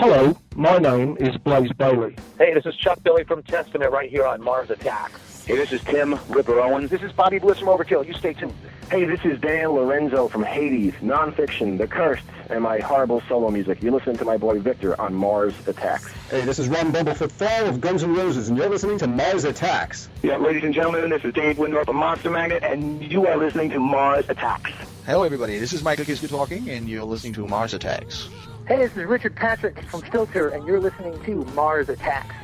Hello, my name is Blaze Bayley. Hey, this is Chuck Billy from Testament right here on Mars Attacks. Hey, this is Tim Ripper Owens. This is Bobby Blitz from Overkill. You stay tuned. Hey, this is Dan Lorenzo from Hades, Nonfiction, The Cursed, and my horrible solo music. You're listening to my boy Victor on Mars Attacks. Hey, this is Ron Bumblefoot Thal of Guns N' Roses, and you're listening to Mars Attacks. Yeah, ladies and gentlemen, this is Dave Wyndorf of Monster Magnet, and you are listening to Mars Attacks. Hello, everybody. This is Michael Kiske talking, and you're listening to Mars Attacks. Hey, this is Richard Patrick from Filter, and you're listening to Mars Attacks.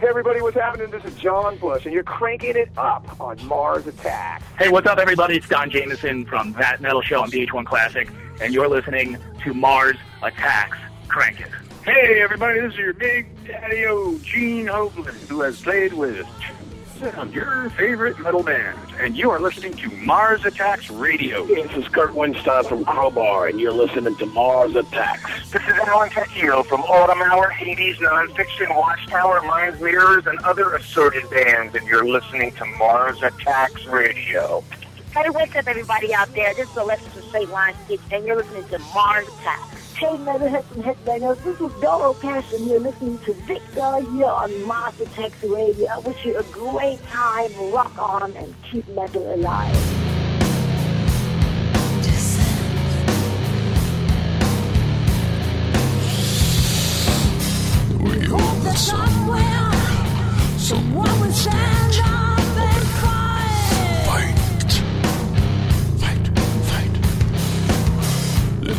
Hey everybody, what's happening? This is John Bush, and you're cranking it up on Mars Attacks. Hey, what's up everybody? It's Don Jamieson from That Metal Show on VH1 Classic, and you're listening to Mars Attacks. Crank it. Hey everybody, this is your big daddy-o, Gene Hoglan, who has played with your favorite metal band, and you are listening to Mars Attacks Radio. This is Kirk Windstein from Crowbar, and you're listening to Mars Attacks. This is Alan Tecchio from Autumn Hour, Hades, Nonfiction, Watchtower, Minds Mirrors, and other assorted bands, and you're listening to Mars Attacks Radio. Hey, what's up, everybody out there? This is Alexis from Straight Line Stitch, and you're listening to Mars Attacks. Hey, Metalheads and Headbangers, this is Doro Cash, and you're listening to Victor here on Mars Attacks Radio. I wish you a great time, rock on, and keep metal alive. We hope that somewhere someone will stand up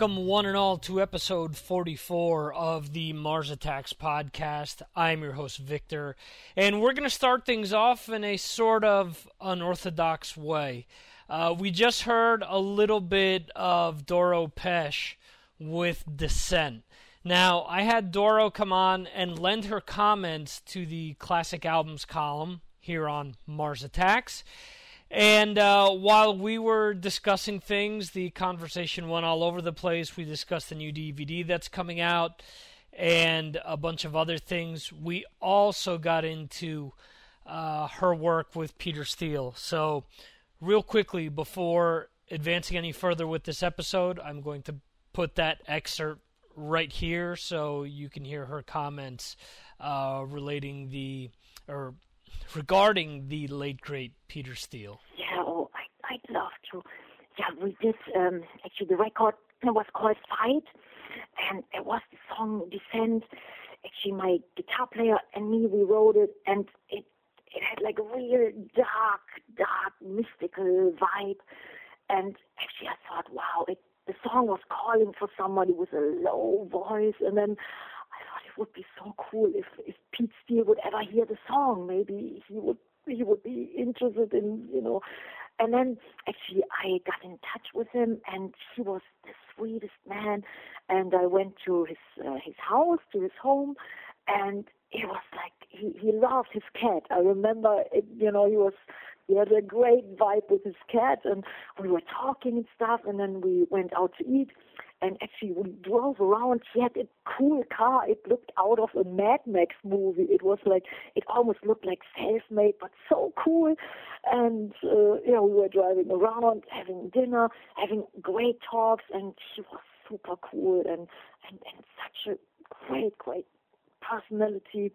Welcome, one and all, to episode 44 of the Mars Attacks podcast. I'm your host, Victor, and we're going to start things off in a sort of unorthodox way. Uh, we just heard a little bit of Doro Pesch with Descent. Now, I had Doro come on and lend her comments to the classic albums column here on Mars Attacks. And uh, while we were discussing things, the conversation went all over the place. We discussed the new DVD that's coming out and a bunch of other things. We also got into uh, her work with Peter Steele. So, real quickly, before advancing any further with this episode, I'm going to put that excerpt right here so you can hear her comments uh, relating the or regarding the late great Peter Steele. Yeah, oh, I, I'd love to. Yeah, we did. Um, actually, the record it was called Fight, and it was the song Descent. Actually, my guitar player and me, we wrote it, and it it had like a real dark, dark, mystical vibe. And actually, I thought, wow, it, the song was calling for somebody with a low voice, and then would be so cool if if Pete Steele would ever hear the song. Maybe he would he would be interested in you know. And then actually I got in touch with him, and he was the sweetest man. And I went to his uh, his house, to his home, and it was like he he loved his cat. I remember, it, you know, he was he had a great vibe with his cat, and we were talking and stuff. And then we went out to eat, and actually we drove around. She had a cool car. It looked out of a Mad Max movie. It was like it almost looked like self-made, but so cool. And uh, you know, we were driving around, having dinner, having great talks, and she was super cool and and and such a great, great personality.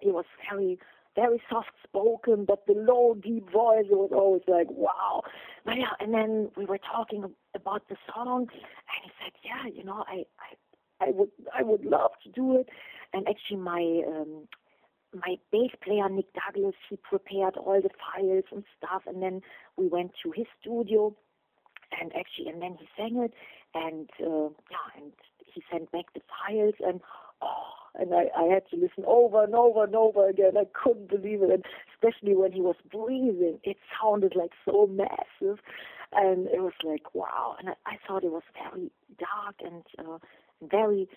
He was very, very soft spoken, but the low, deep voice it was always like, wow. But yeah, and then we were talking about the song, and he said, yeah, you know, I, I, I would, I would love to do it. And actually, my, um, my bass player Nick Douglas, he prepared all the files and stuff, and then we went to his studio, and actually, and then he sang it, and uh, yeah, and he sent back the files, and oh, and I, I had to listen over and over and over again. I couldn't believe it, and especially when he was breathing, it sounded like so massive, and it was like wow. And I, I thought it was very dark and uh, very,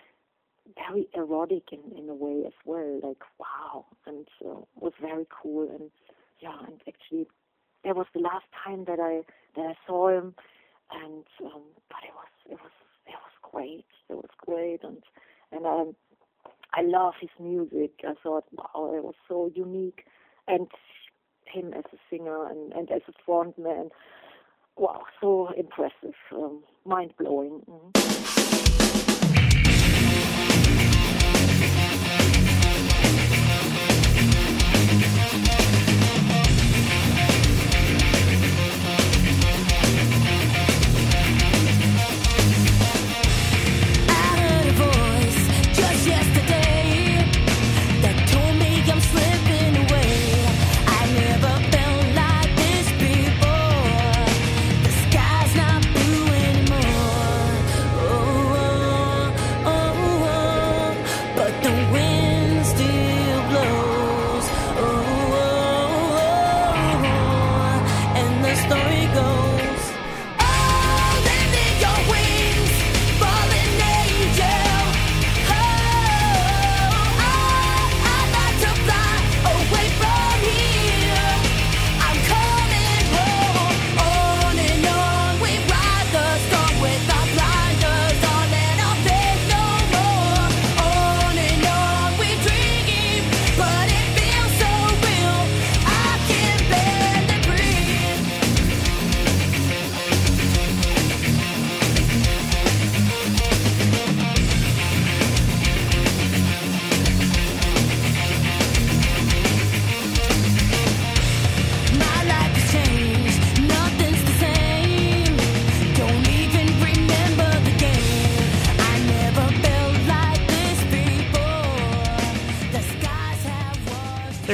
very erotic in in a way as well. Like wow, and uh, was very cool. And yeah, and actually, that was the last time that I that I saw him, and um, but it was it was it was great. It was great, and and um, I love his music. I thought, wow, it was so unique, and him as a singer and, and as a front man, wow, so impressive, um, mind blowing. Mm-hmm.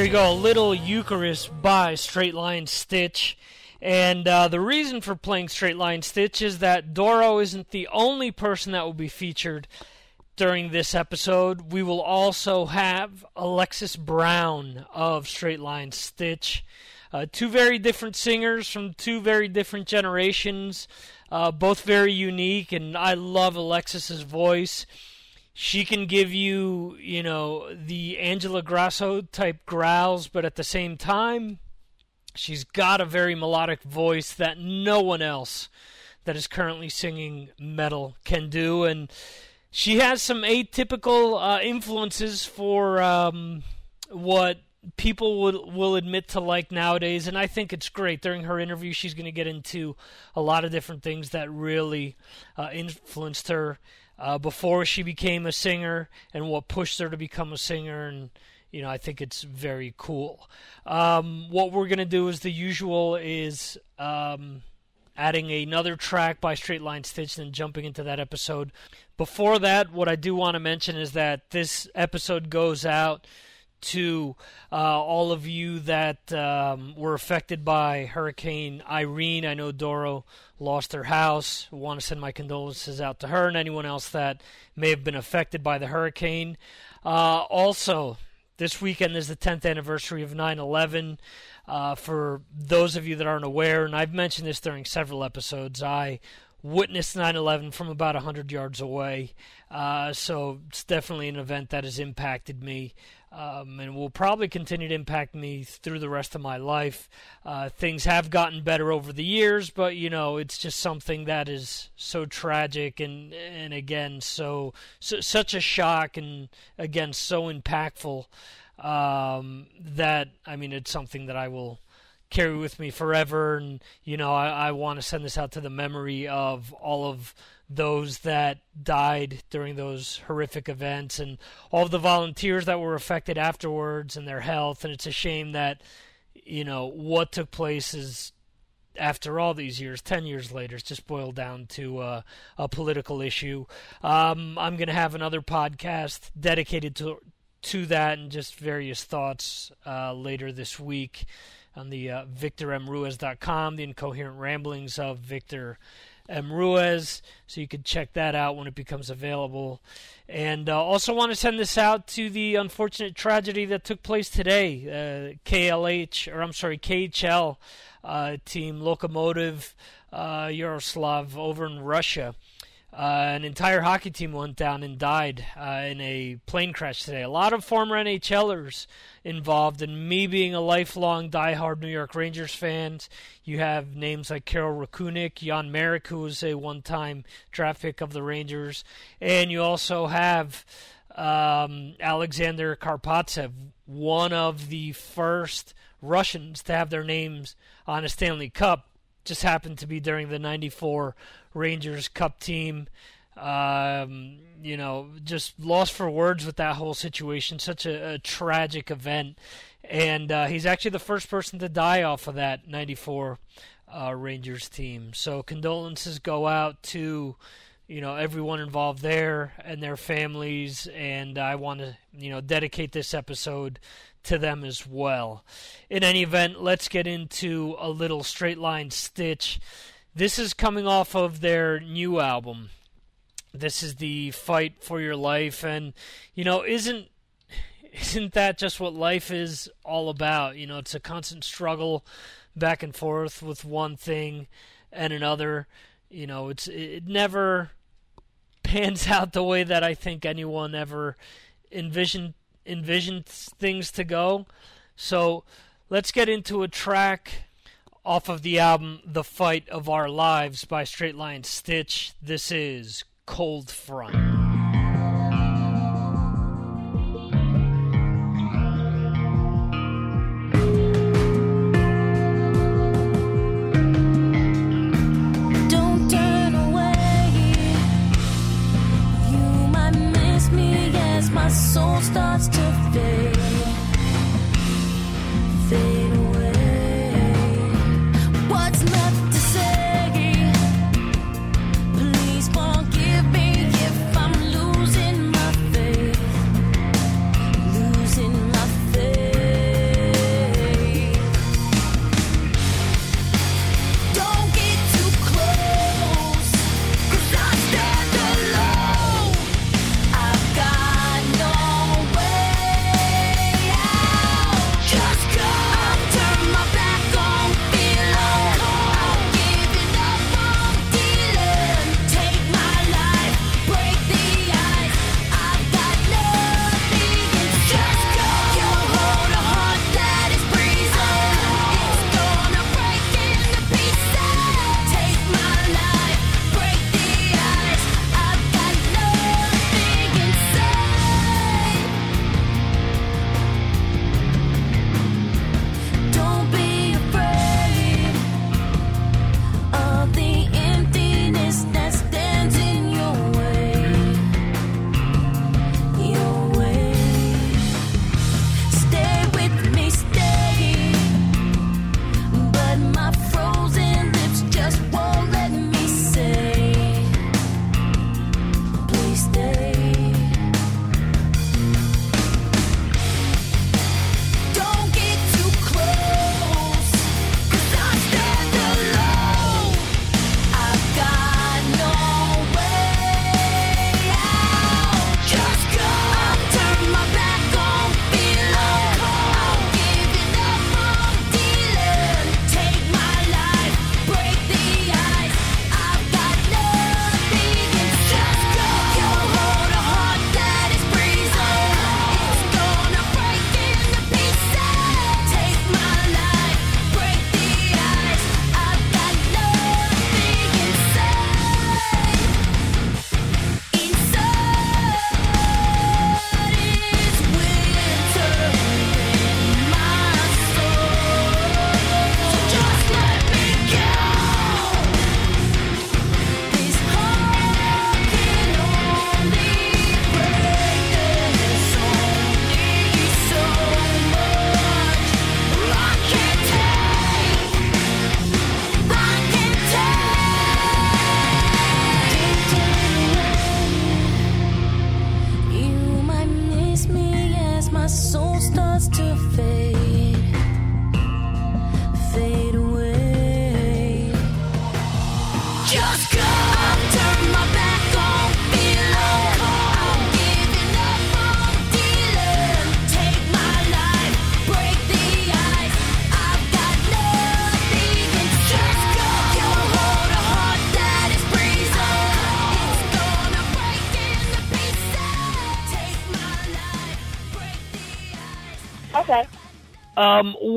There you go, a little Eucharist by Straight Line Stitch. And uh, the reason for playing Straight Line Stitch is that Doro isn't the only person that will be featured during this episode. We will also have Alexis Brown of Straight Line Stitch. Uh, two very different singers from two very different generations, uh, both very unique, and I love Alexis's voice she can give you, you know, the Angela Gossow type growls, but at the same time, she's got a very melodic voice that no one else that is currently singing metal can do. And she has some atypical uh, influences for um, what people will will admit to like nowadays. And I think it's great. During her interview she's going to get into a lot of different things that really uh, influenced her uh, before she became a singer and what pushed her to become a singer and you know I think it's very cool. Um, what we're gonna do is the usual is um, adding another track by Straight Line Stitch, and jumping into that episode. Before that, what I do want to mention is that this episode goes out to uh, all of you that um, were affected by Hurricane Irene. I know Doro lost her house. I want to send my condolences out to her and anyone else that may have been affected by the hurricane. Uh, also, this weekend is the 10th anniversary of 9 11. Uh, for those of you that aren't aware, and I've mentioned this during several episodes, I witnessed 9 11 from about 100 yards away. Uh, so it's definitely an event that has impacted me um, and will probably continue to impact me through the rest of my life. Uh, things have gotten better over the years, but you know it's just something that is so tragic and and again so, so such a shock and again so impactful um, that I mean it's something that I will carry with me forever. And you know, I, I want to send this out to the memory of all of those that died during those horrific events and all of the volunteers that were affected afterwards and their health. And it's a shame that you know what took place is after all these years, 10 years later, it's just boiled down to uh, a political issue. Um, I'm going to have another podcast dedicated to to that and just various thoughts uh, later this week on the uh, VictorMRuiz.com, the incoherent ramblings of Victor M. Ruiz. So you can check that out when it becomes available. And uh, also want to send this out to the unfortunate tragedy that took place today. Uh, KLH, or I'm sorry, KHL uh, team Lokomotiv uh, Yaroslavl over in Russia. Uh, an entire hockey team went down and died uh, in a plane crash today. A lot of former NHLers involved, and me being a lifelong diehard New York Rangers fan, you have names like Karel Rachunek, Jan Marek, who was a one-time draft pick of the Rangers, and you also have um, Alexander Karpovtsev, one of the first Russians to have their names on a Stanley Cup just happened to be during the 94 Rangers Cup team. Um, you know, just lost for words with that whole situation. Such a, a tragic event. And uh, he's actually the first person to die off of that 94 uh, Rangers team. So condolences go out to you know everyone involved there and their families and I want to you know dedicate this episode to them as well. In any event, let's get into a little straight line stitch. This is coming off of their new album. This is the fight for your life and you know isn't isn't that just what life is all about? You know, it's a constant struggle back and forth with one thing and another. You know, it's it never pans out the way that I think anyone ever envisioned envisioned things to go. So let's get into a track off of the album The Fight of Our Lives by Straight Line Stitch. This is Cold Front.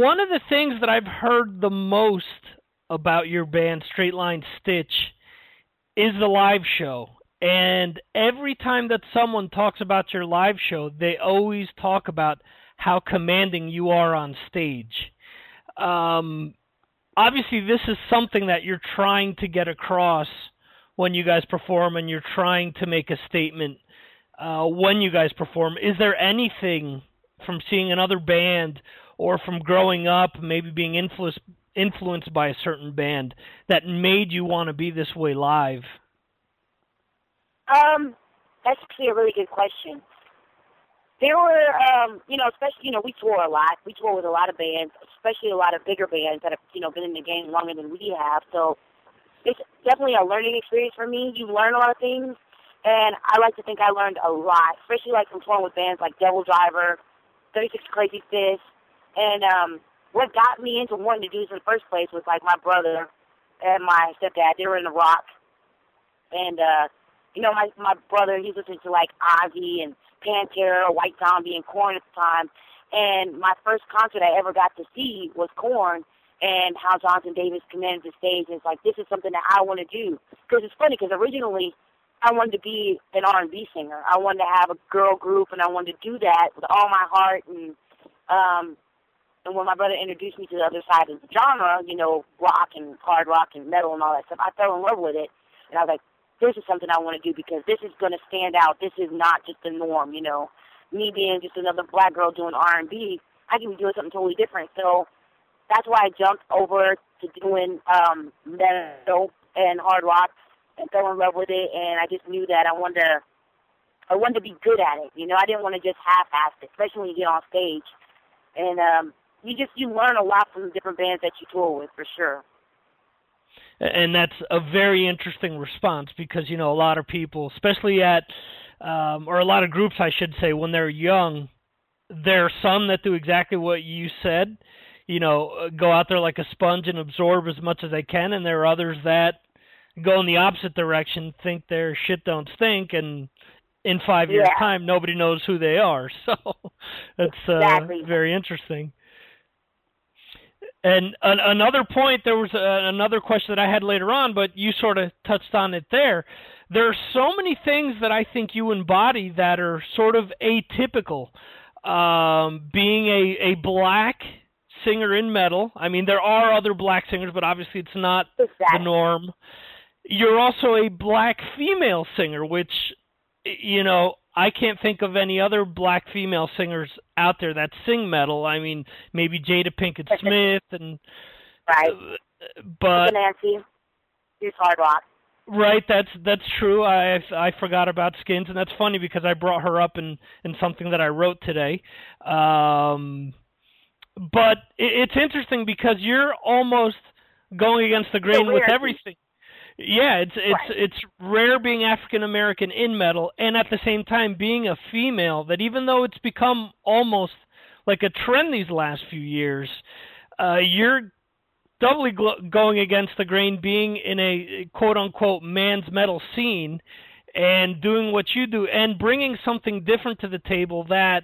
One of the things that I've heard the most about your band, Straight Line Stitch, is the live show. And every time that someone talks about your live show, they always talk about how commanding you are on stage. Um, obviously, this is something that you're trying to get across when you guys perform, and you're trying to make a statement uh, when you guys perform. Is there anything from seeing another band or from growing up, maybe being influenced influenced by a certain band that made you want to be this way live? Um, that's actually a really good question. There were, um, you know, especially, you know, we tour a lot. We tour with a lot of bands, especially a lot of bigger bands that have, you know, been in the game longer than we have. So it's definitely a learning experience for me. You learn a lot of things, and I like to think I learned a lot, especially like from touring with bands like Devil Driver, 36 Crazy Fists, and um, what got me into wanting to do this in the first place was like my brother and my stepdad. They were in the rock, and uh, you know, my my brother he's listening to like Ozzy and Pantera, White Zombie, and Korn at the time. And my first concert I ever got to see was Korn, and how Jonathan Davis commanded the stage. And it's like this is something that I want to do because it's funny because originally I wanted to be an R&B singer. I wanted to have a girl group, and I wanted to do that with all my heart. And um, and when my brother introduced me to the other side of the genre, you know, rock and hard rock and metal and all that stuff, I fell in love with it. And I was like, this is something I want to do because this is going to stand out. This is not just the norm, you know. Me being just another black girl doing R&B, I can be doing something totally different. So that's why I jumped over to doing um, metal and hard rock and fell in love with it. And I just knew that I wanted to, I wanted to be good at it. You know, I didn't want to just half-ass it, especially when you get on stage. And um, you just you learn a lot from the different bands that you tour with, for sure. And that's a very interesting response because you know a lot of people especially at um or a lot of groups I should say when they're young there are some that do exactly what you said you know go out there like a sponge and absorb as much as they can and there are others that go in the opposite direction think their shit don't stink and in 5 years time nobody knows who they are. So that's uh, Exactly. very interesting and an, another point, there was a, another question that I had later on, but you sort of touched on it there. There are so many things that I think you embody that are sort of atypical. Um, being a, a black singer in metal, I mean, there are other black singers, but obviously it's not the norm. You're also a black female singer, which, you know, I can't think of any other black female singers out there that sing metal. I mean, maybe Jada Pinkett Smith and right, but Nancy, she's hard rock. right, that's that's true. I I forgot about Skins, and that's funny because I brought her up in in something that I wrote today. Um, but it, it's interesting because you're almost going against the grain with everything. Yeah, it's it's it's rare being African American in metal, and at the same time being a female. That even though it's become almost like a trend these last few years, uh, you're doubly gl- going against the grain, being in a quote unquote man's metal scene, and doing what you do, and bringing something different to the table that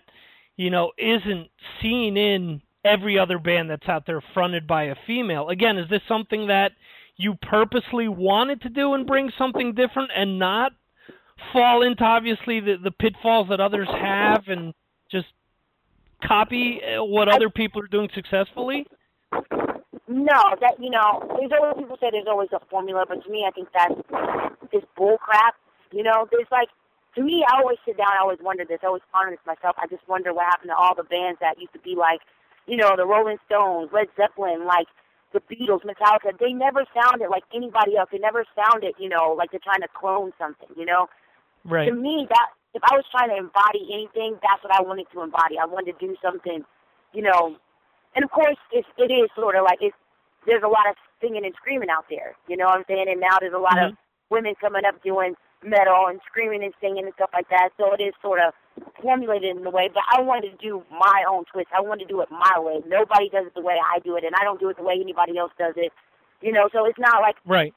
you know isn't seen in every other band that's out there fronted by a female. Again, is this something that you purposely wanted to do and bring something different and not fall into obviously the, the pitfalls that others have and just copy uh, what other people are doing successfully? No, that you know, there's always people say there's always a formula, but to me, I think that's is bull crap. You know, there's like to me, I always sit down, I always wonder this, I always ponder this myself. I just wonder what happened to all the bands that used to be like, you know, the Rolling Stones, Led Zeppelin, like the Beatles, Metallica. They never sounded like anybody else. They never sounded, you know, like they're trying to clone something. You know, Right. To me, that if I was trying to embody anything, that's what I wanted to embody. I wanted to do something, you know. And of course, it's, it is sort of like it's. There's a lot of singing and screaming out there. You know what I'm saying? And now there's a lot mm-hmm. of women coming up doing metal and screaming and singing and stuff like that. So it is sort of formulated in a way. But I wanted to do my own twist. I wanted to do it my way. Nobody does it the way I do it, and I don't do it the way anybody else does it. You know, so it's not like right.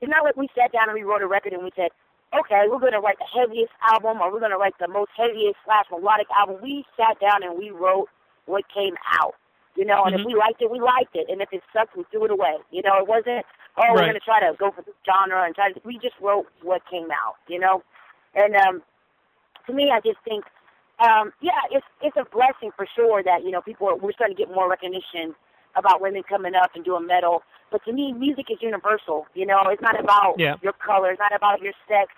It's not like we sat down and we wrote a record and we said, okay, we're going to write the heaviest album or we're going to write the most heaviest slash melodic album. We sat down and we wrote what came out. You know, and mm-hmm. if we liked it, we liked it. And if it sucked, we threw it away. You know, it wasn't, oh, right. we're going to try to go for this genre and try to, we just wrote what came out, you know? And um, to me, I just think, um, yeah, it's it's a blessing for sure that, you know, people are, we're starting to get more recognition about women coming up and doing metal. But to me, music is universal. You know, it's not about yeah. your color, it's not about your sex.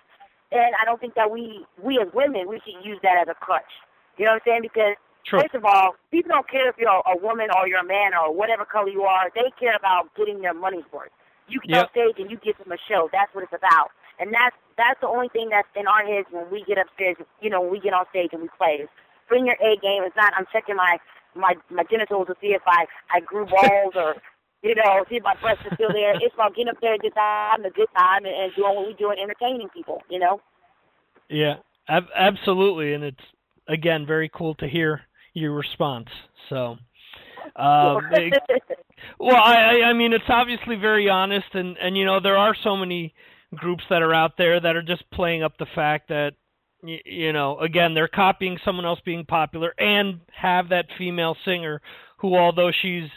And I don't think that we, we as women, we should use that as a crutch. You know what I'm saying? Because True. First of all, people don't care if you're a woman or you're a man or whatever color you are. They care about getting their money's worth. You get yep. on stage and you give them a show. That's what it's about. And that's that's the only thing that's in our heads when we get upstairs. You know, when we get on stage and we play. Is bring your A game. It's not I'm checking my my my genitals to see if I I grew balls or you know see if my breasts are still there. It's about getting up there, good time, a good time, and, and doing what we do and entertaining people. You know. Yeah, ab- absolutely, and it's again very cool to hear your response. So, um, it, well, I, I mean, it's obviously very honest, and and you know there are so many groups that are out there that are just playing up the fact that you, know again they're copying someone else being popular and have that female singer who although she's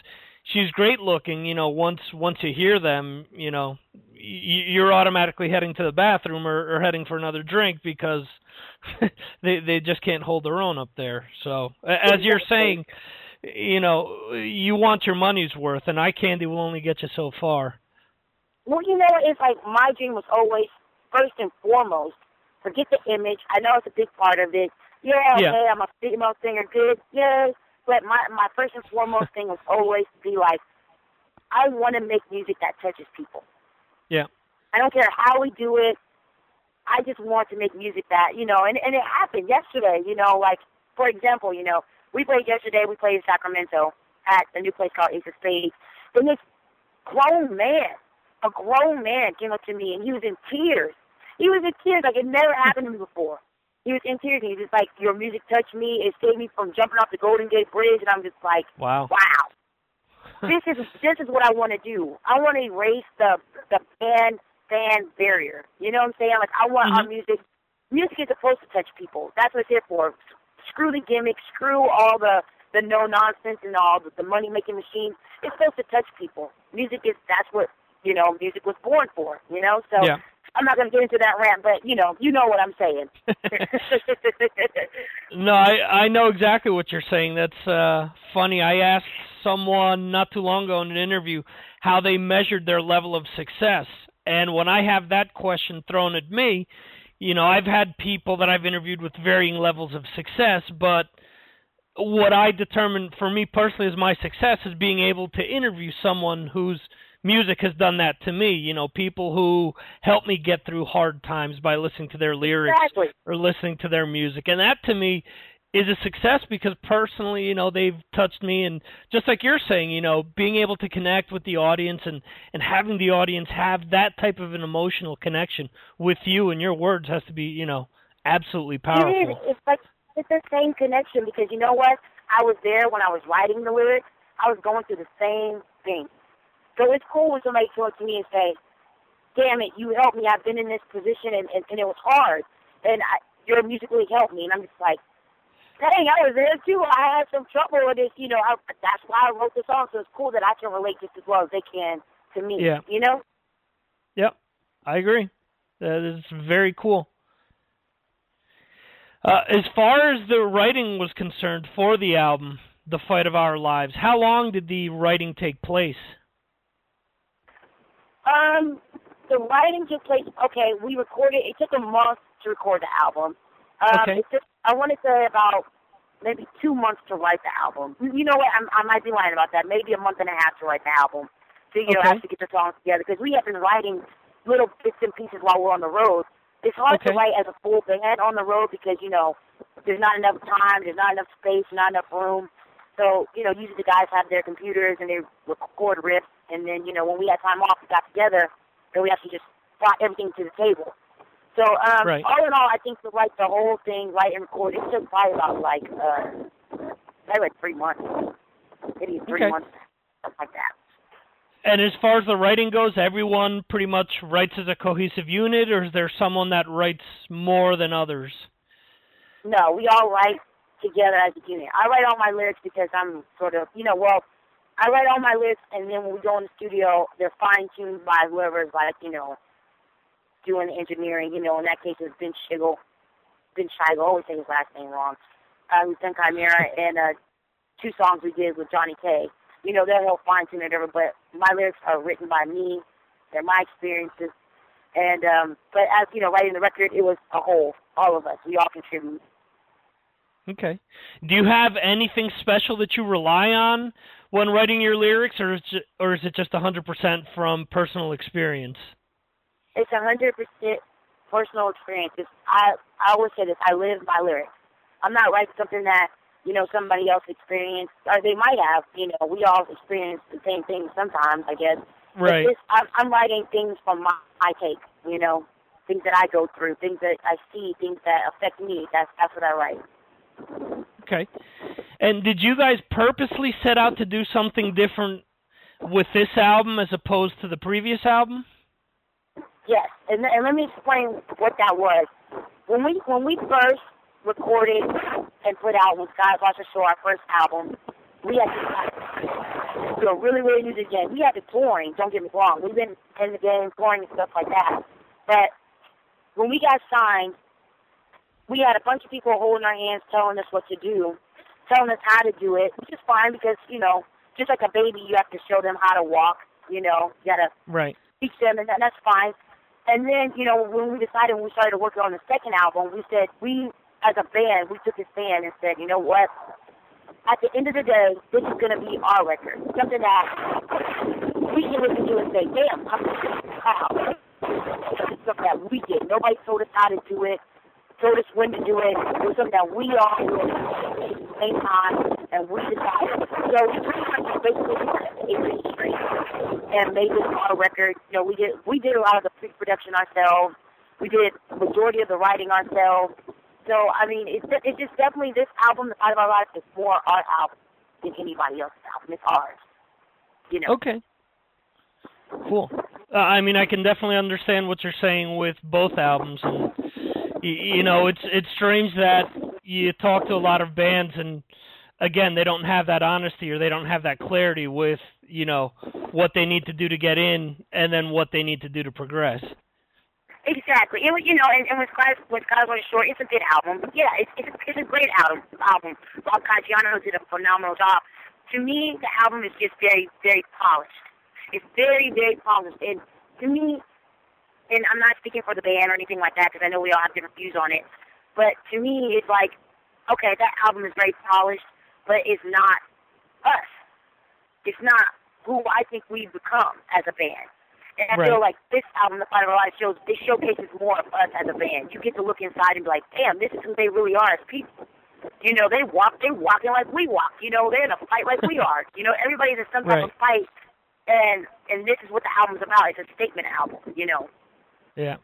she's great looking you know once once you hear them you know you're automatically heading to the bathroom or, or heading for another drink because they they just can't hold their own up there. So as you're saying, you know, you want your money's worth, and eye candy will only get you so far. Well, you know, it's like my dream was always first and foremost. Forget the image. I know it's a big part of it. Yeah, yeah. okay, I'm a female singer, good, yes. But my my first and foremost thing was always to be like, I want to make music that touches people. Yeah. I don't care how we do it. I just want to make music that, you know, and, and it happened yesterday, you know, like, for example, you know, we played yesterday, we played in Sacramento at a new place called Ace of Spades. And this grown man, a grown man came up to me and he was in tears. He was in tears like it never happened to me before. He was in tears and he was like, your music touched me. It saved me from jumping off the Golden Gate Bridge. And I'm just like, wow. Wow. this is this is what I want to do. I want to erase the the band fan barrier. You know what I'm saying? Like I want mm-hmm. our music. Music is supposed to touch people. That's what it's here for. Screw the gimmicks. Screw all the the no nonsense and all the, the money making machine. It's supposed to touch people. Music is that's what you know. Music was born for. You know. So yeah. I'm not going to get into that rant, but you know, you know what I'm saying. no, I I know exactly what you're saying. That's uh funny. I asked someone not too long ago in an interview how they measured their level of success, and when I have that question thrown at me, you know, I've had people that I've interviewed with varying levels of success, but what I determine for me personally as my success is being able to interview someone whose music has done that to me. You know, people who help me get through hard times by listening to their lyrics exactly. or listening to their music. And that to me is a success because personally, you know, they've touched me and just like you're saying, you know, being able to connect with the audience and and having the audience have that type of an emotional connection with you and your words has to be, you know, absolutely powerful. It is. It's like it's the same connection because you know what? I was there when I was writing the lyrics. I was going through the same thing. So it's cool when somebody comes to me and say, "Damn it, you helped me. I've been in this position and and, and it was hard, and I, your music really helped me." And I'm just like, "Dang, I was there too. I had some trouble with this. You know, I, that's why I wrote the song. So it's cool that I can relate just as well as they can to me. Yeah. You know? Yep, I agree. That is very cool. Uh, as far as the writing was concerned for the album, The Fight of Our Lives, how long did the writing take place? Um, the writing took place. Okay, we recorded. It took a month to record the album. Um, okay. It took, I want to say about maybe two months to write the album. You know what? I'm, I might be lying about that. Maybe a month and a half to write the album. To you know, Okay. actually get the songs together because we have been writing little bits and pieces while we're on the road. It's hard Okay. to write as a full band on the road because you know there's not enough time, there's not enough space, not enough room. So you know, usually the guys have their computers and they record riffs, and then you know when we had time off, we got together and we actually just brought everything to the table. So um, Right. all in all, I think to write the whole thing, write and record, it took probably about like uh, probably like three months, maybe three Okay. months, something like that. And as far as the writing goes, everyone pretty much writes as a cohesive unit, or is there someone that writes more than others? No, we all write together as a unit. I write all my lyrics because I'm sort of, you know, well, I write all my lyrics, and then when we go in the studio, they're fine tuned by whoever's like, you know, doing the engineering. You know, in that case, it's Ben Schigel. Ben Schigel, I always say his last name wrong. Uh, who's done Chimaira, and uh, two songs we did with Johnny K. You know, they'll help fine tune it, whatever, but my lyrics are written by me. They're my experiences. And, um, but as, you know, writing the record, it was a whole, all of us. We all contribute. Okay. Do you have anything special that you rely on when writing your lyrics, or is it, or is it just 100% from personal experience? It's a hundred percent personal experience. It's, I I always say this. I live my lyrics. I'm not writing something that you know somebody else experienced, or they might have. You know, we all experience the same thing sometimes, I guess. But Right. this, I'm, I'm writing things from my, my take. You know, things that I go through, things that I see, things that affect me. That's that's what I write. Okay. And did you guys purposely set out to do something different with this album as opposed to the previous album? Yes, and, and let me explain what that was. When we when we first recorded and put out when Skies Wash Ashore, our first album, we had to we really really new to the game. We had the touring. Don't get me wrong. We've been in the game touring and stuff like that. But when we got signed, we had a bunch of people holding our hands, telling us what to do, telling us how to do it, which is fine because you know, just like a baby, you have to show them how to walk. You know, you gotta Right. teach them, and that, that's fine. And then, you know, when we decided, when we started working on the second album, we said, we, as a band, we took this band and said, you know what? At the end of the day, this is going to be our record. Something that we can listen to and say, damn, I'm wow. Something that we did. Nobody told us how to do it, us when to do it. It was something that we all did at the same time, and we decided. So we pretty much basically did it straight and made this our record. You know, we did we did a lot of the pre-production ourselves. We did the majority of the writing ourselves. So I mean, it's it's just definitely this album, The Fight of Our Lives, is more our album than anybody else's album. It's ours. You know. Okay. Cool. Uh, I mean, I can definitely understand what you're saying with both albums, and you know, it's it's strange that you talk to a lot of bands, and again, they don't have that honesty or they don't have that clarity with you know what they need to do to get in, and then what they need to do to progress. Exactly. Was- you know, and, and with Skies, with Skies Wash Ashore, it's a good album. But yeah, it's it's, it's a great album. Album. Bob Caggiano did a phenomenal job. To me, the album is just very, very polished. It's very, very polished. And to me, and I'm not speaking for the band or anything like that because I know we all have different views on it. But to me, it's like, okay, that album is very polished, but it's not us. It's not who I think we've become as a band. And I feel like this album, The Fight of Our Lives, shows this showcases more of us as a band. You get to look inside and be like, damn, this is who they really are as people. You know, they walk, they walking like we walk. You know, they're in a fight like we are. You know, everybody's in some type of fight, and and this is what the album's about. It's a statement album. You know. Yeah.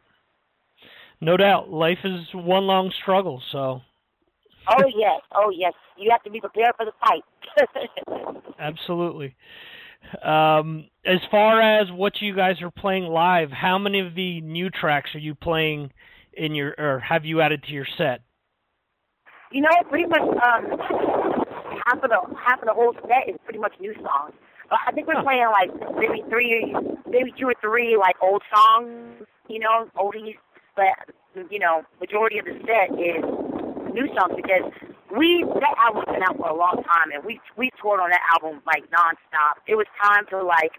No doubt, life is one long struggle. So Oh yes, oh yes. You have to be prepared for the fight. absolutely. Um, as far as what you guys are playing live, how many of the new tracks are you playing in your, or have you added to your set? You know, pretty much um, half of the half of the whole set is pretty much new songs. I think we're playing like maybe three, maybe two or three like old songs. You know, oldies. But you know, majority of the set is new songs because we that album's been out for a long time and we we toured on that album like nonstop. It was time to like,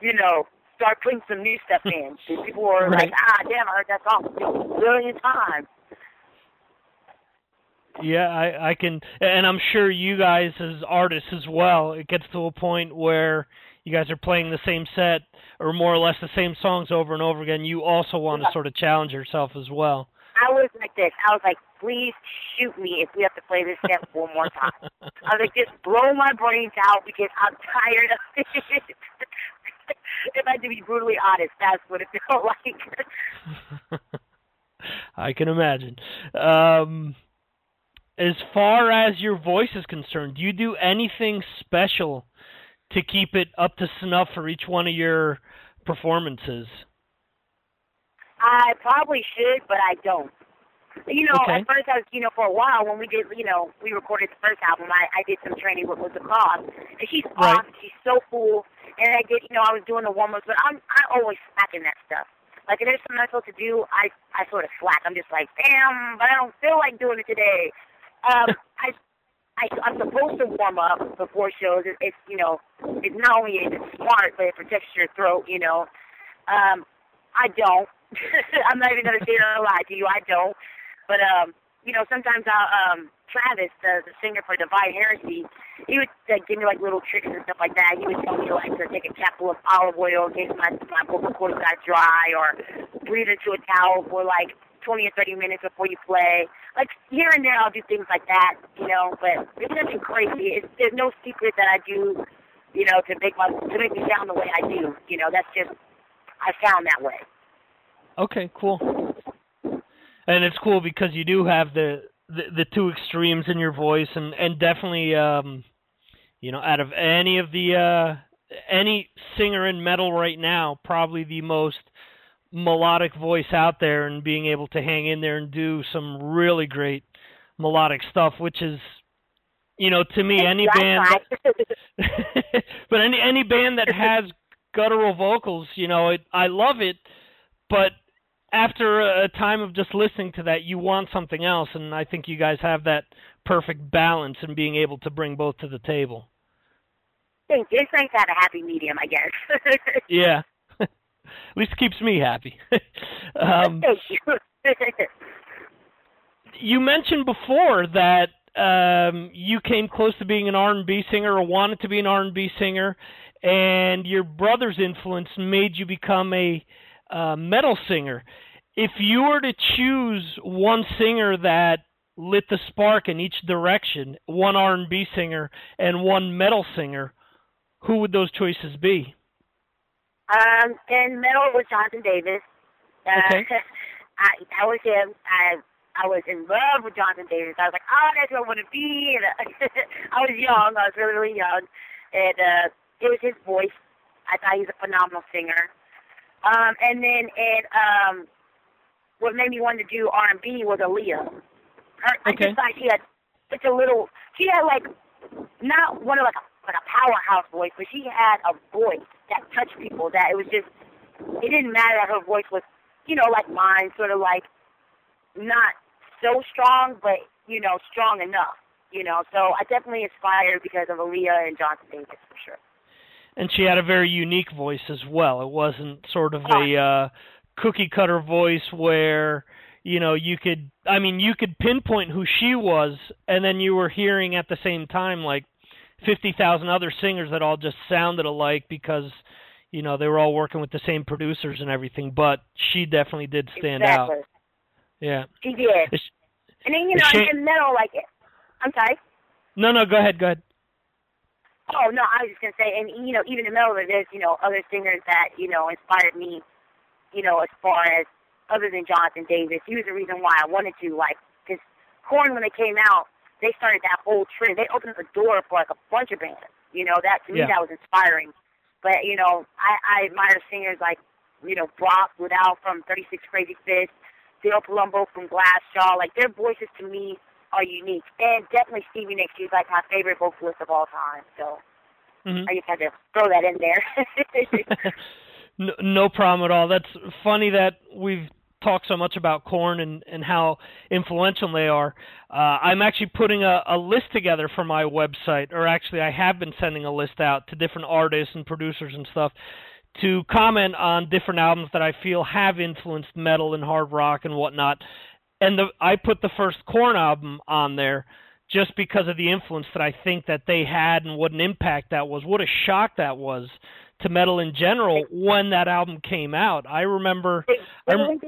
you know, start putting some new stuff in. people were like, ah, damn, I heard that song a billion times. Yeah, I, I can, and I'm sure you guys as artists as well. It gets to a point where you guys are playing the same set or more or less the same songs over and over again, you also want to sort of challenge yourself as well. I was like this. I was like, please shoot me if we have to play this set one more time. I was like, just blow my brains out because I'm tired of it. if I had to be brutally honest, that's what it felt like. I can imagine. Um, as far as your voice is concerned, do you do anything special to keep it up to snuff for each one of your performances? I probably should, but I don't. You know, Okay. at first I was, you know, for a while when we did, you know, we recorded the first album, I, I did some training with with the cause, and she's Right. awesome. She's so cool, and I did, you know, I was doing the warm ups, but I'm I always slack in that stuff. Like if there's something I'm supposed to do, I I sort of slack. I'm just like, damn, but I don't feel like doing it today. Um, I. I, I'm supposed to warm up before shows. It, it's you know, it's not only is it smart, but it protects your throat. You know, um, I don't. I'm not even gonna here and lie to you. I don't. But um, you know, sometimes I'll um Travis, the the singer for Divine Heresy, he would like give me like little tricks and stuff like that. He would tell me like to take a capful of olive oil in case my my vocal cords got dry, or breathe into a towel for like 20 or 30 minutes before you play. Like here and there, I'll do things like that, you know. But it's nothing crazy. It's, there's no secret that I do, you know, to make my to make me sound the way I do. You know, that's just I sound that way. Okay, cool. And it's cool because you do have the the, the two extremes in your voice, and and definitely, um, you know, out of any of the uh, any singer in metal right now, probably the most melodic voice out there, and being able to hang in there and do some really great melodic stuff, which is, you know, to me, any band. That, but any any band that has guttural vocals, you know, it I love it, but after a time of just listening to that, you want something else, and I think you guys have that perfect balance in being able to bring both to the table. Thank you. It's nice to have a happy medium, I guess. Yeah, at least it keeps me happy. um, you. you mentioned before that um, you came close to being an R&B singer or wanted to be an R&B singer, and your brother's influence made you become a uh, metal singer. If you were to choose one singer that lit the spark in each direction, one R&B singer and one metal singer, who would those choices be? Um, and metal was Jonathan Davis. Uh, Okay. I that was him. I I was in love with Jonathan Davis. I was like, oh, that's what I want to be. And uh, I was young. I was really really young, and uh, it was his voice. I thought he was a phenomenal singer. Um, and then and um, what made me want to do R and B was Aaliyah. Her, I just thought she had such a little. She had like not one of like a like a powerhouse voice, but she had a voice that touched people. That it was just. It didn't matter that her voice was, you know, like mine, sort of like not so strong, but you know, strong enough. You know, so I definitely inspired because of Aaliyah and Jonathan Davis for sure. and she had a very unique voice as well. It wasn't sort of a uh, cookie cutter voice where you know you could. I mean, you could pinpoint who she was, and then you were hearing at the same time like fifty thousand other singers that all just sounded alike because you know they were all working with the same producers and everything. But she definitely did stand exactly. out. Yeah. She did. It's- And then you know, shame- in metal, like it I'm sorry. No, no, go ahead, go ahead. Oh no, I was just gonna say, and you know, even in metal, there's you know other singers that you know inspired me. You know, as far as other than Jonathan Davis, he was the reason why I wanted to like because Korn when they came out, they started that whole trend. They opened the door for like a bunch of bands. You know, that to me Yeah. that was inspiring. But you know, I, I admire singers like you know Brock Woodall from 36 Crazy Fists, Daryl Palumbo from Glassjaw. Like their voices to me are unique, and definitely Stevie Nicks. She's like my favorite vocalist of all time. So Mhm. I just had to throw that in there. no, no problem at all. That's funny that we've talked so much about Korn and, and how influential they are. Uh, I'm actually putting a, a list together for my website, or actually, I have been sending a list out to different artists and producers and stuff to comment on different albums that I feel have influenced metal and hard rock and whatnot. And the, I put the first Korn album on there just because of the influence that I think that they had and what an impact that was. What a shock that was to metal in general when that album came out. I remember. I rem-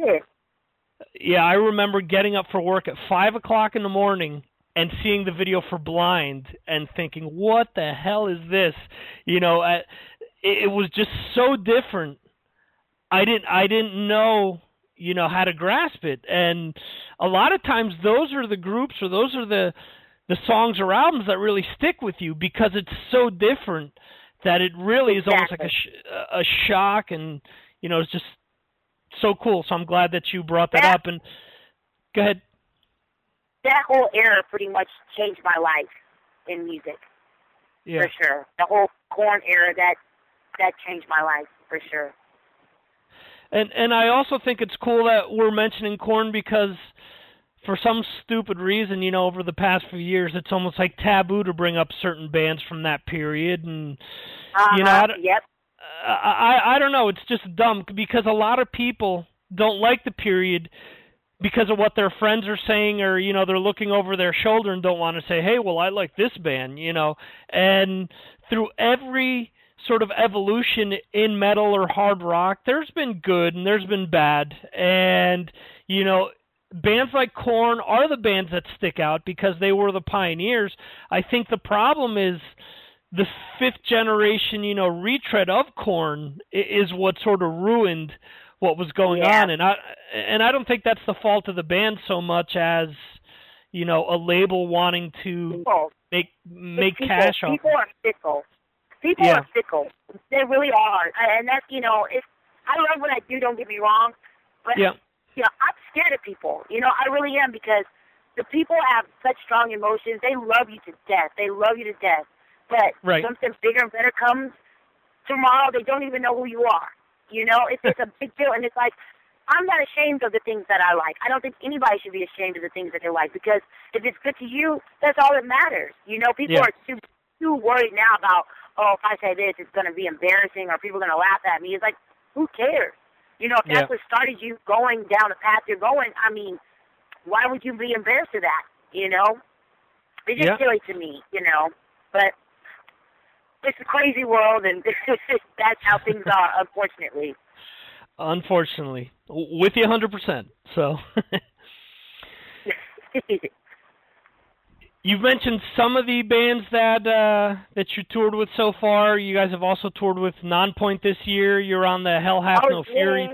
yeah, I remember getting up for work at five o'clock in the morning and seeing the video for Blind and thinking, "What the hell is this?" You know, I, it was just so different. I didn't I didn't know you know how to grasp it, and a lot of times those are the groups or those are the the songs or albums that really stick with you because it's so different that it really is almost like a sh- a shock and you know it's just so cool. So I'm glad that you brought that, that up. And go ahead. That whole era pretty much changed my life in music. Yeah. For sure. The whole Korn era that that changed my life for sure. And and I also think it's cool that we're mentioning Korn because for some stupid reason, you know, over the past few years, it's almost like taboo to bring up certain bands from that period, and uh-huh. you know, I, yep. I, I I don't know. It's just dumb because a lot of people don't like the period because of what their friends are saying, or you know, they're looking over their shoulder and don't want to say, "Hey, well, I like this band," you know. And through every sort of evolution in metal or hard rock, there's been good and there's been bad, and you know bands like Korn are the bands that stick out because they were the pioneers. I think the problem is the fifth generation, you know, retread of Korn is what sort of ruined what was going yeah. on, and I and I don't think that's the fault of the band so much as you know a label wanting to people. make make people, cash off. People are fickle. People yeah. are fickle. They really are, and that's you know, if I love what I do. Don't get me wrong, but yeah you know, I'm scared of people. You know, I really am because the people have such strong emotions. They love you to death. They love you to death. But right. something bigger and better comes tomorrow. They don't even know who you are. You know, it's it's a big deal, and it's like I'm not ashamed of the things that I like. I don't think anybody should be ashamed of the things that they like because if it's good to you, that's all that matters. You know, people yeah. are too too worried now about oh, if I say this, it's going to be embarrassing or people are going to laugh at me. It's like who cares? You know, if that's yeah. what started you going down the path you're going, I mean, why would you be embarrassed of that? You know, it's just yeah. silly to me. You know, but it's a crazy world, and that's how things are, unfortunately. Unfortunately, with you 100%. So. You've mentioned some of the bands that uh, that you toured with so far. You guys have also toured with Nonpoint this year. You're on the Hell Hath oh, No Fury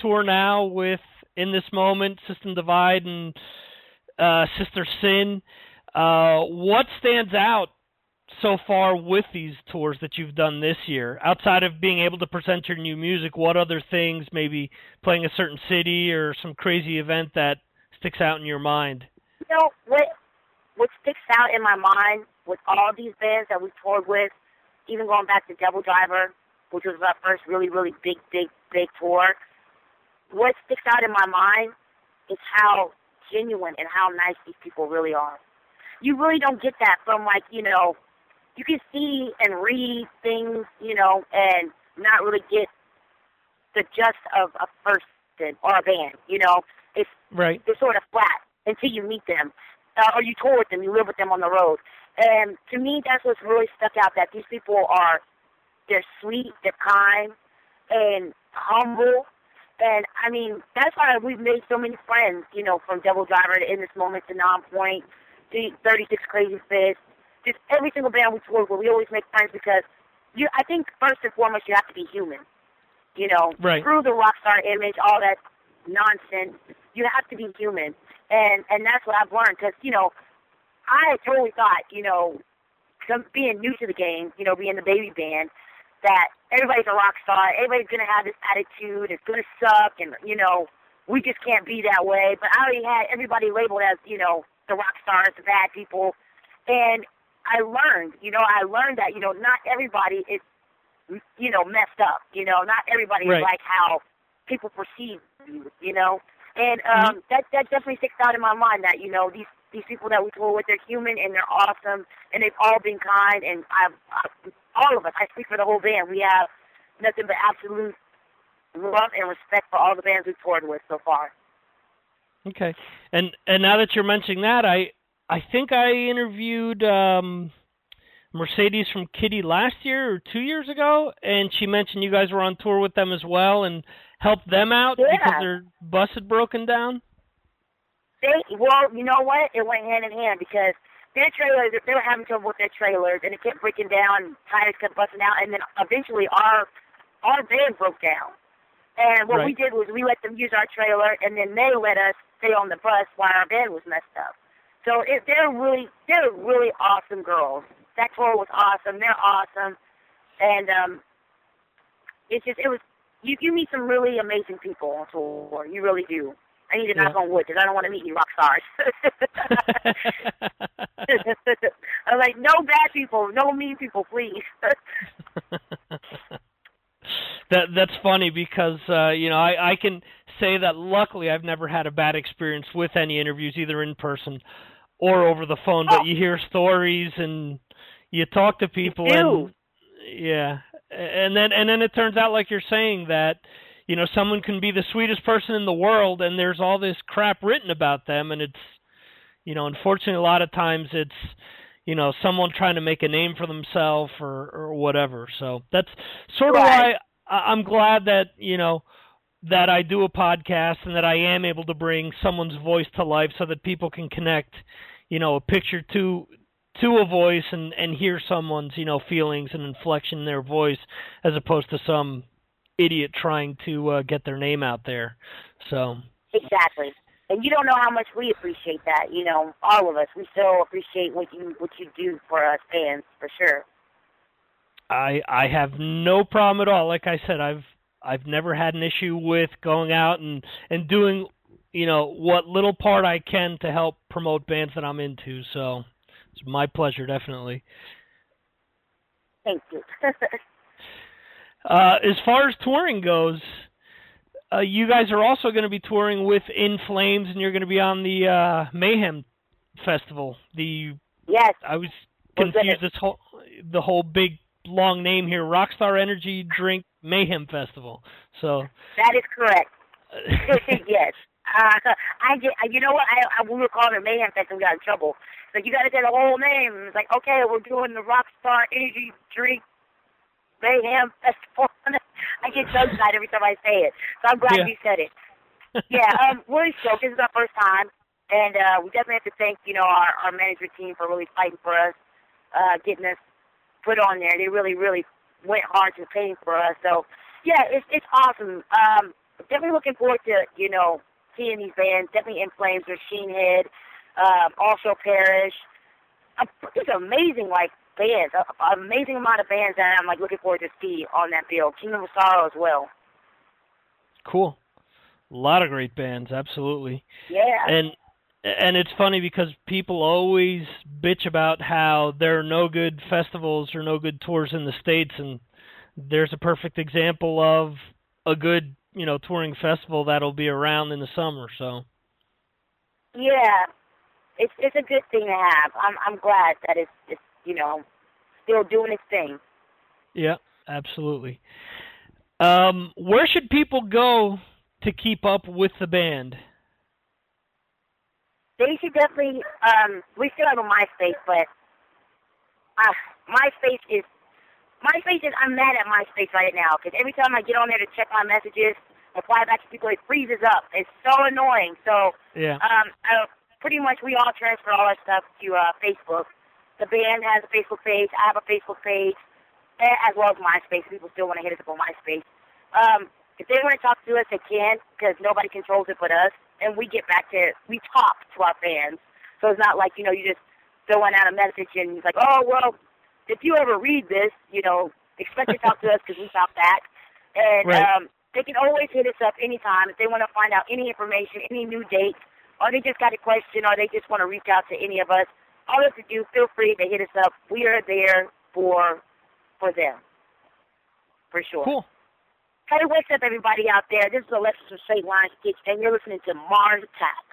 tour now with In This Moment, System Divide, and uh, Sister Sin. Uh, what stands out so far with these tours that you've done this year? Outside of being able to present your new music, what other things, maybe playing a certain city or some crazy event that sticks out in your mind? You know, what sticks out in my mind with all these bands that we toured with, even going back to Devil Driver, which was our first really, really big, big, big tour, what sticks out in my mind is how genuine and how nice these people really are. You really don't get that from like, you know, you can see and read things, you know, and not really get the gist of a person or a band, you know. It's right. They're sort of flat until you meet them uh, or you tour with them, you live with them on the road. And to me, that's what's really stuck out. That these people are, they're sweet, they're kind, and humble. And I mean, that's why we've made so many friends. You know, from Devil Driver to In This Moment to Nonpoint, to 36 Crazy Fists. Just every single band we tour with, we always make friends because you. I think first and foremost, you have to be human. You know, right. through the rock star image, all that nonsense, you have to be human and and that's what I've learned because you know I totally thought you know some, being new to the game, you know, being the baby band, that everybody's a rock star, everybody's gonna have this attitude, it's gonna suck, and you know we just can't be that way. But I already had everybody labeled as you know the rock stars, the bad people, and I learned, you know, I learned that you know not everybody is you know messed up, you know, not everybody right. is like how people perceive you, you know. And um, that that definitely sticks out in my mind that you know these these people that we tour with they're human and they're awesome and they've all been kind and I've, I've all of us I speak for the whole band. We have nothing but absolute love and respect for all the bands we've toured with so far. Okay, and and now that you're mentioning that, I I think I interviewed um, Mercedes from Kittie last year or two years ago, and she mentioned you guys were on tour with them as well and helped them out Yeah. because their bus had broken down. They well, you know what? It went hand in hand because their trailers they were having trouble with their trailers and it kept breaking down, tires kept busting out, and then eventually our our van broke down. And what we did was we let them use our trailer, and then they let us stay on the bus while our van was messed up. So it, they're really they're really awesome girls. That tour was awesome. They're awesome, and um, it's just it was you you meet some really amazing people on tour. You really do. I need to knock Yeah. on wood because I don't want to meet any rock stars. I'm like, no bad people, no mean people, please. That that's funny because uh, you know I, I can say that luckily I've never had a bad experience with any interviews either in person or over the phone. But you hear stories and you talk to people and yeah, and then and then it turns out like you're saying that you know someone can be the sweetest person in the world and there's all this crap written about them and it's you know unfortunately a lot of times it's you know someone trying to make a name for themselves or or whatever. So that's sort of why I- i'm glad that you know that i do a podcast and that i am able to bring someone's voice to life so that people can connect you know a picture to to a voice and and hear someone's you know feelings and inflection in their voice as opposed to some idiot trying to uh, get their name out there so Exactly. And you don't know how much we appreciate that. You know, all of us. We so appreciate what you what you do for us fans, for sure. I I have no problem at all. Like I said, I've I've never had an issue with going out and and doing you know what little part I can to help promote bands that I'm into. So it's my pleasure, definitely. Thank you. Uh, as far as touring goes, uh, you guys are also going to be touring with In Flames, and you're going to be on the uh, Mayhem Festival. The yes, I was confused. This whole the whole big long name here, Rockstar Energy Drink Mayhem Festival. So that is correct. yes. Uh, I get, you know what? I, I we were calling it Mayhem Fest and we got in trouble. So you got to say the whole name. It's like, okay, we're doing the Rockstar Energy Drink Mayhem Festival. I get so excited every time I say it. So I'm glad Yeah. you said it. yeah, um, we're stoked. This is our first time, and uh, we definitely have to thank you know our our management team for really fighting for us, uh, getting us put on there. They really really went hard to paying for us. So yeah, it's it's awesome. Um, definitely looking forward to you know seeing these bands. Definitely In Flames, Machine Head, um, also Parish. It's amazing like bands, a amazing amount of bands that I'm like looking forward to see on that bill. Kingdom of Sorrow as well. cool. A lot of great bands, absolutely. Yeah. And and it's funny because people always bitch about how there are no good festivals or no good tours in the states, and there's a perfect example of a good you know touring festival that'll be around in the summer. So Yeah, it's it's a good thing to have. I'm I'm glad that it's it's you know still doing its thing. yeah, absolutely. Um, where should people go to keep up with the band? They should definitely. Um, we still have a MySpace, but uh, MySpace is MySpace is. I'm mad at MySpace right now because every time I get on there to check my messages, reply back to people, it freezes up. It's so annoying. So Yeah. um, uh, pretty much we all transfer all our stuff to uh, Facebook. The band has a Facebook page. I have a Facebook page, a- as well as MySpace. People still want to hit us up on MySpace. Um, if they want to talk to us, they can because nobody controls it but us. And we get back to we talk to our fans. So it's not like you know you just throwing out a message and it's like, oh well, if you ever read this, you know, expect to talk to us because we talk back. And Right. um, they can always hit us up anytime if they want to find out any information, any new dates, or they just got a question, or they just want to reach out to any of us. All they have to do, feel free to hit us up. We are there for for them, for sure. Cool. Hey, what's up, everybody out there? This is Alexis from Straight Line Stitch, and you're listening to Mars Attacks.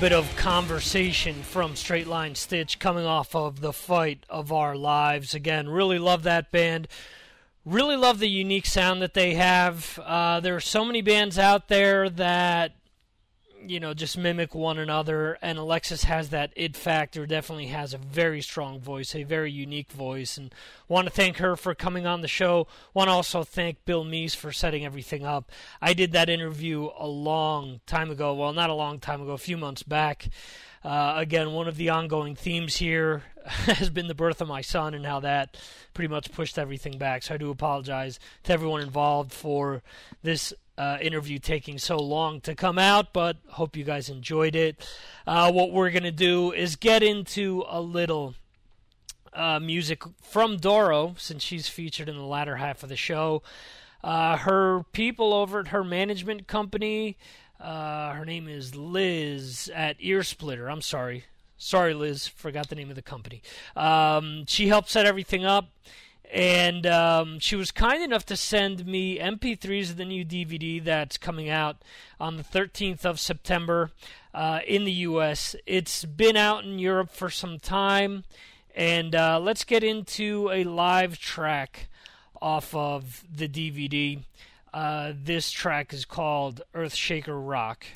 Bit of conversation from Straight Line Stitch coming off of the fight of our lives. Again, really love that band. Really love the unique sound that they have. Uh, there are so many bands out there that you know, just mimic one another. And Alexis has that id factor, definitely has a very strong voice, a very unique voice. And want to thank her for coming on the show. Want to also thank Bill Meese for setting everything up. I did that interview a long time ago. Well, not a long time ago, a few months back. Uh, again, one of the ongoing themes here has been the birth of my son and how that pretty much pushed everything back. So I do apologize to everyone involved for this uh, interview taking so long to come out, but hope you guys enjoyed it. Uh, what we're going to do is get into a little uh, music from Doro, since she's featured in the latter half of the show. Uh, her people over at her management company, uh, her name is Liz at Ear Splitter. I'm sorry. Sorry, Liz. Forgot the name of the company. Um, she helped set everything up and um, she was kind enough to send me MP3s of the new DVD that's coming out on the 13th of September uh, in the U.S. It's been out in Europe for some time, and uh, let's get into a live track off of the DVD. Uh, this track is called Earthshaker Rock.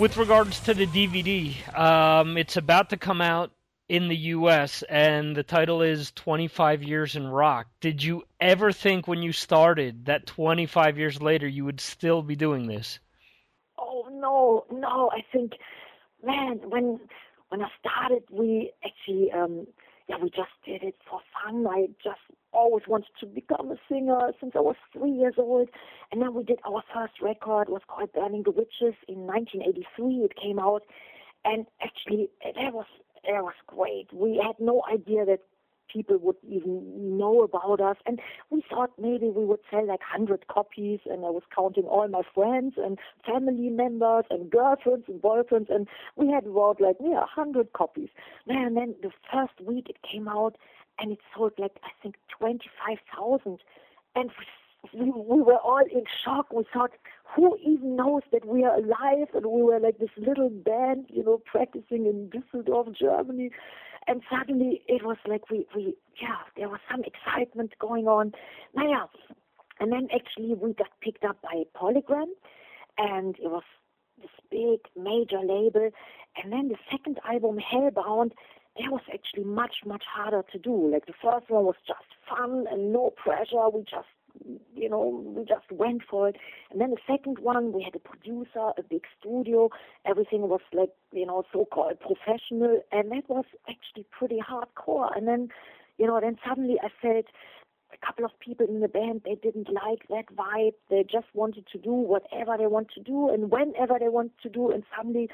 With regards to the DVD, um, it's about to come out in the U.S. and the title is 25 Years in Rock. Did you ever think when you started that 25 years later you would still be doing this? Oh no, no. I think, man, when when I started, we actually um, yeah, we just did it for fun. I just always wanted to become a singer since I was three years old. And then we did our first record, it was called Burning the Witches in 1983. It came out. And actually, that was, that was great. We had no idea that people would even know about us. And we thought maybe we would sell like 100 copies, and I was counting all my friends and family members and girlfriends and boyfriends, and we had about like, yeah, 100 copies. And then the first week it came out, and it sold like, I think, 25,000. And we, we were all in shock. We thought, who even knows that we are alive? And we were like this little band, you know, practicing in Düsseldorf, Germany and suddenly it was like we we yeah there was some excitement going on naja and then actually we got picked up by polygram and it was this big major label and then the second album hellbound that was actually much much harder to do like the first one was just fun and no pressure we just you know, we just went for it. And then the second one, we had a producer, a big studio. Everything was like, you know, so-called professional, and that was actually pretty hardcore. And then, you know, then suddenly I felt a couple of people in the band they didn't like that vibe. They just wanted to do whatever they want to do and whenever they want to do. And suddenly,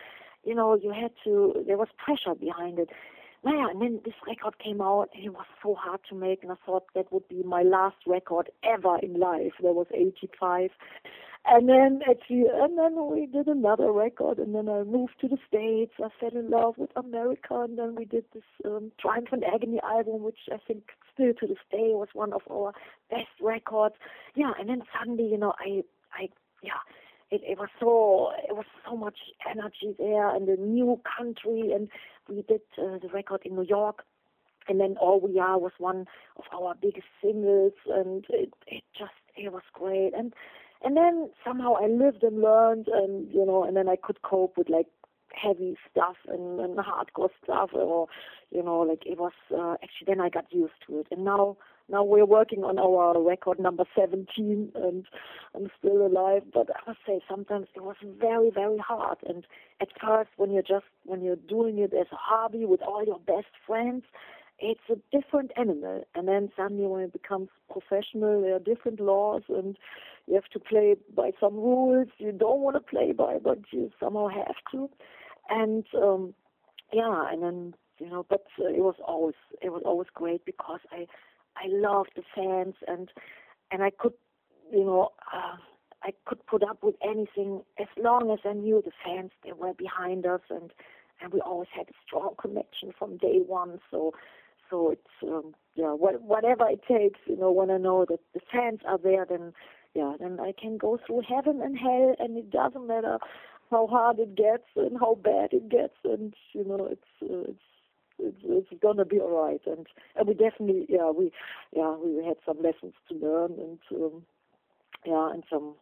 you know, you had to. There was pressure behind it naja, and then this record came out and it was so hard to make and I thought that would be my last record ever in life. That was 85. And then actually, and then we did another record and then I moved to the States. I fell in love with America and then we did this um, Triumph and Agony album, which I think still to this day was one of our best records. Yeah, and then suddenly, you know, I, I, yeah, it, it was so it was so much energy there and a new country and we did uh, the record in New York. And then All We Are was one of our biggest singles and it it just it was great. And and then somehow I lived and learned and you know and then I could cope with like heavy stuff and, and hardcore stuff or you know like it was uh, actually then I got used to it. And now now we're working on our record number 17 and I'm still alive but I must say sometimes it was very very hard. And at first when you're just when you're doing it as a hobby with all your best friends it's a different animal. And then suddenly when it becomes professional there are different laws and you have to play by some rules you don't want to play by but you somehow have to. And um yeah and then you know but uh, it was always it was always great because i I loved the fans and and I could you know uh, I could put up with anything as long as I knew the fans they were behind us and and we always had a strong connection from day one. So so it's um, yeah what, whatever it takes you know when I know that the fans are there then yeah then I can go through heaven and hell and it doesn't matter how hard it gets and how bad it gets and you know it's uh, it's it's, it's gonna be all right. And and we definitely, yeah, we, yeah, we had some lessons to learn, and um, yeah, and some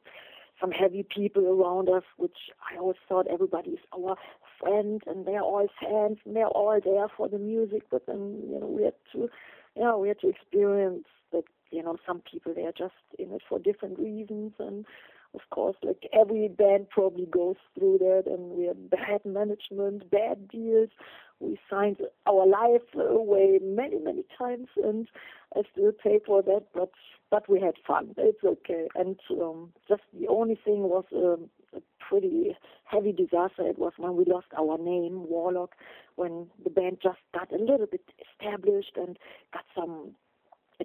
some heavy people around us, which I always thought everybody is our friend, and they're all fans, and they're all there for the music. But then, you know, we had to, yeah, we had to experience that, you know, some people they're just in it for different reasons, and of course, like every band probably goes through that, and we had bad management, bad deals. We signed our life away many, many times, and I still pay for that. But but we had fun. It's okay. And um, just the only thing was um, a pretty heavy disaster. It was when we lost our name, Warlock, when the band just got a little bit established and got some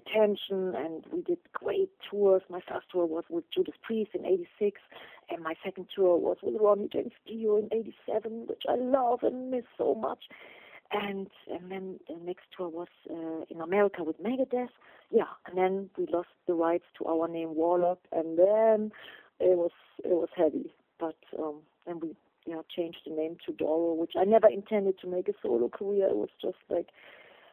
attention and we did great tours. My first tour was with Judas Priest in 86 and my second tour was with Ronnie James Dio in 87, which I love and miss so much. And and then the next tour was uh, in America with Megadeth. Yeah, and then we lost the rights to our name Warlock and then it was it was heavy. But um then we yeah changed the name to Doro, which I never intended to make a solo career. It was just like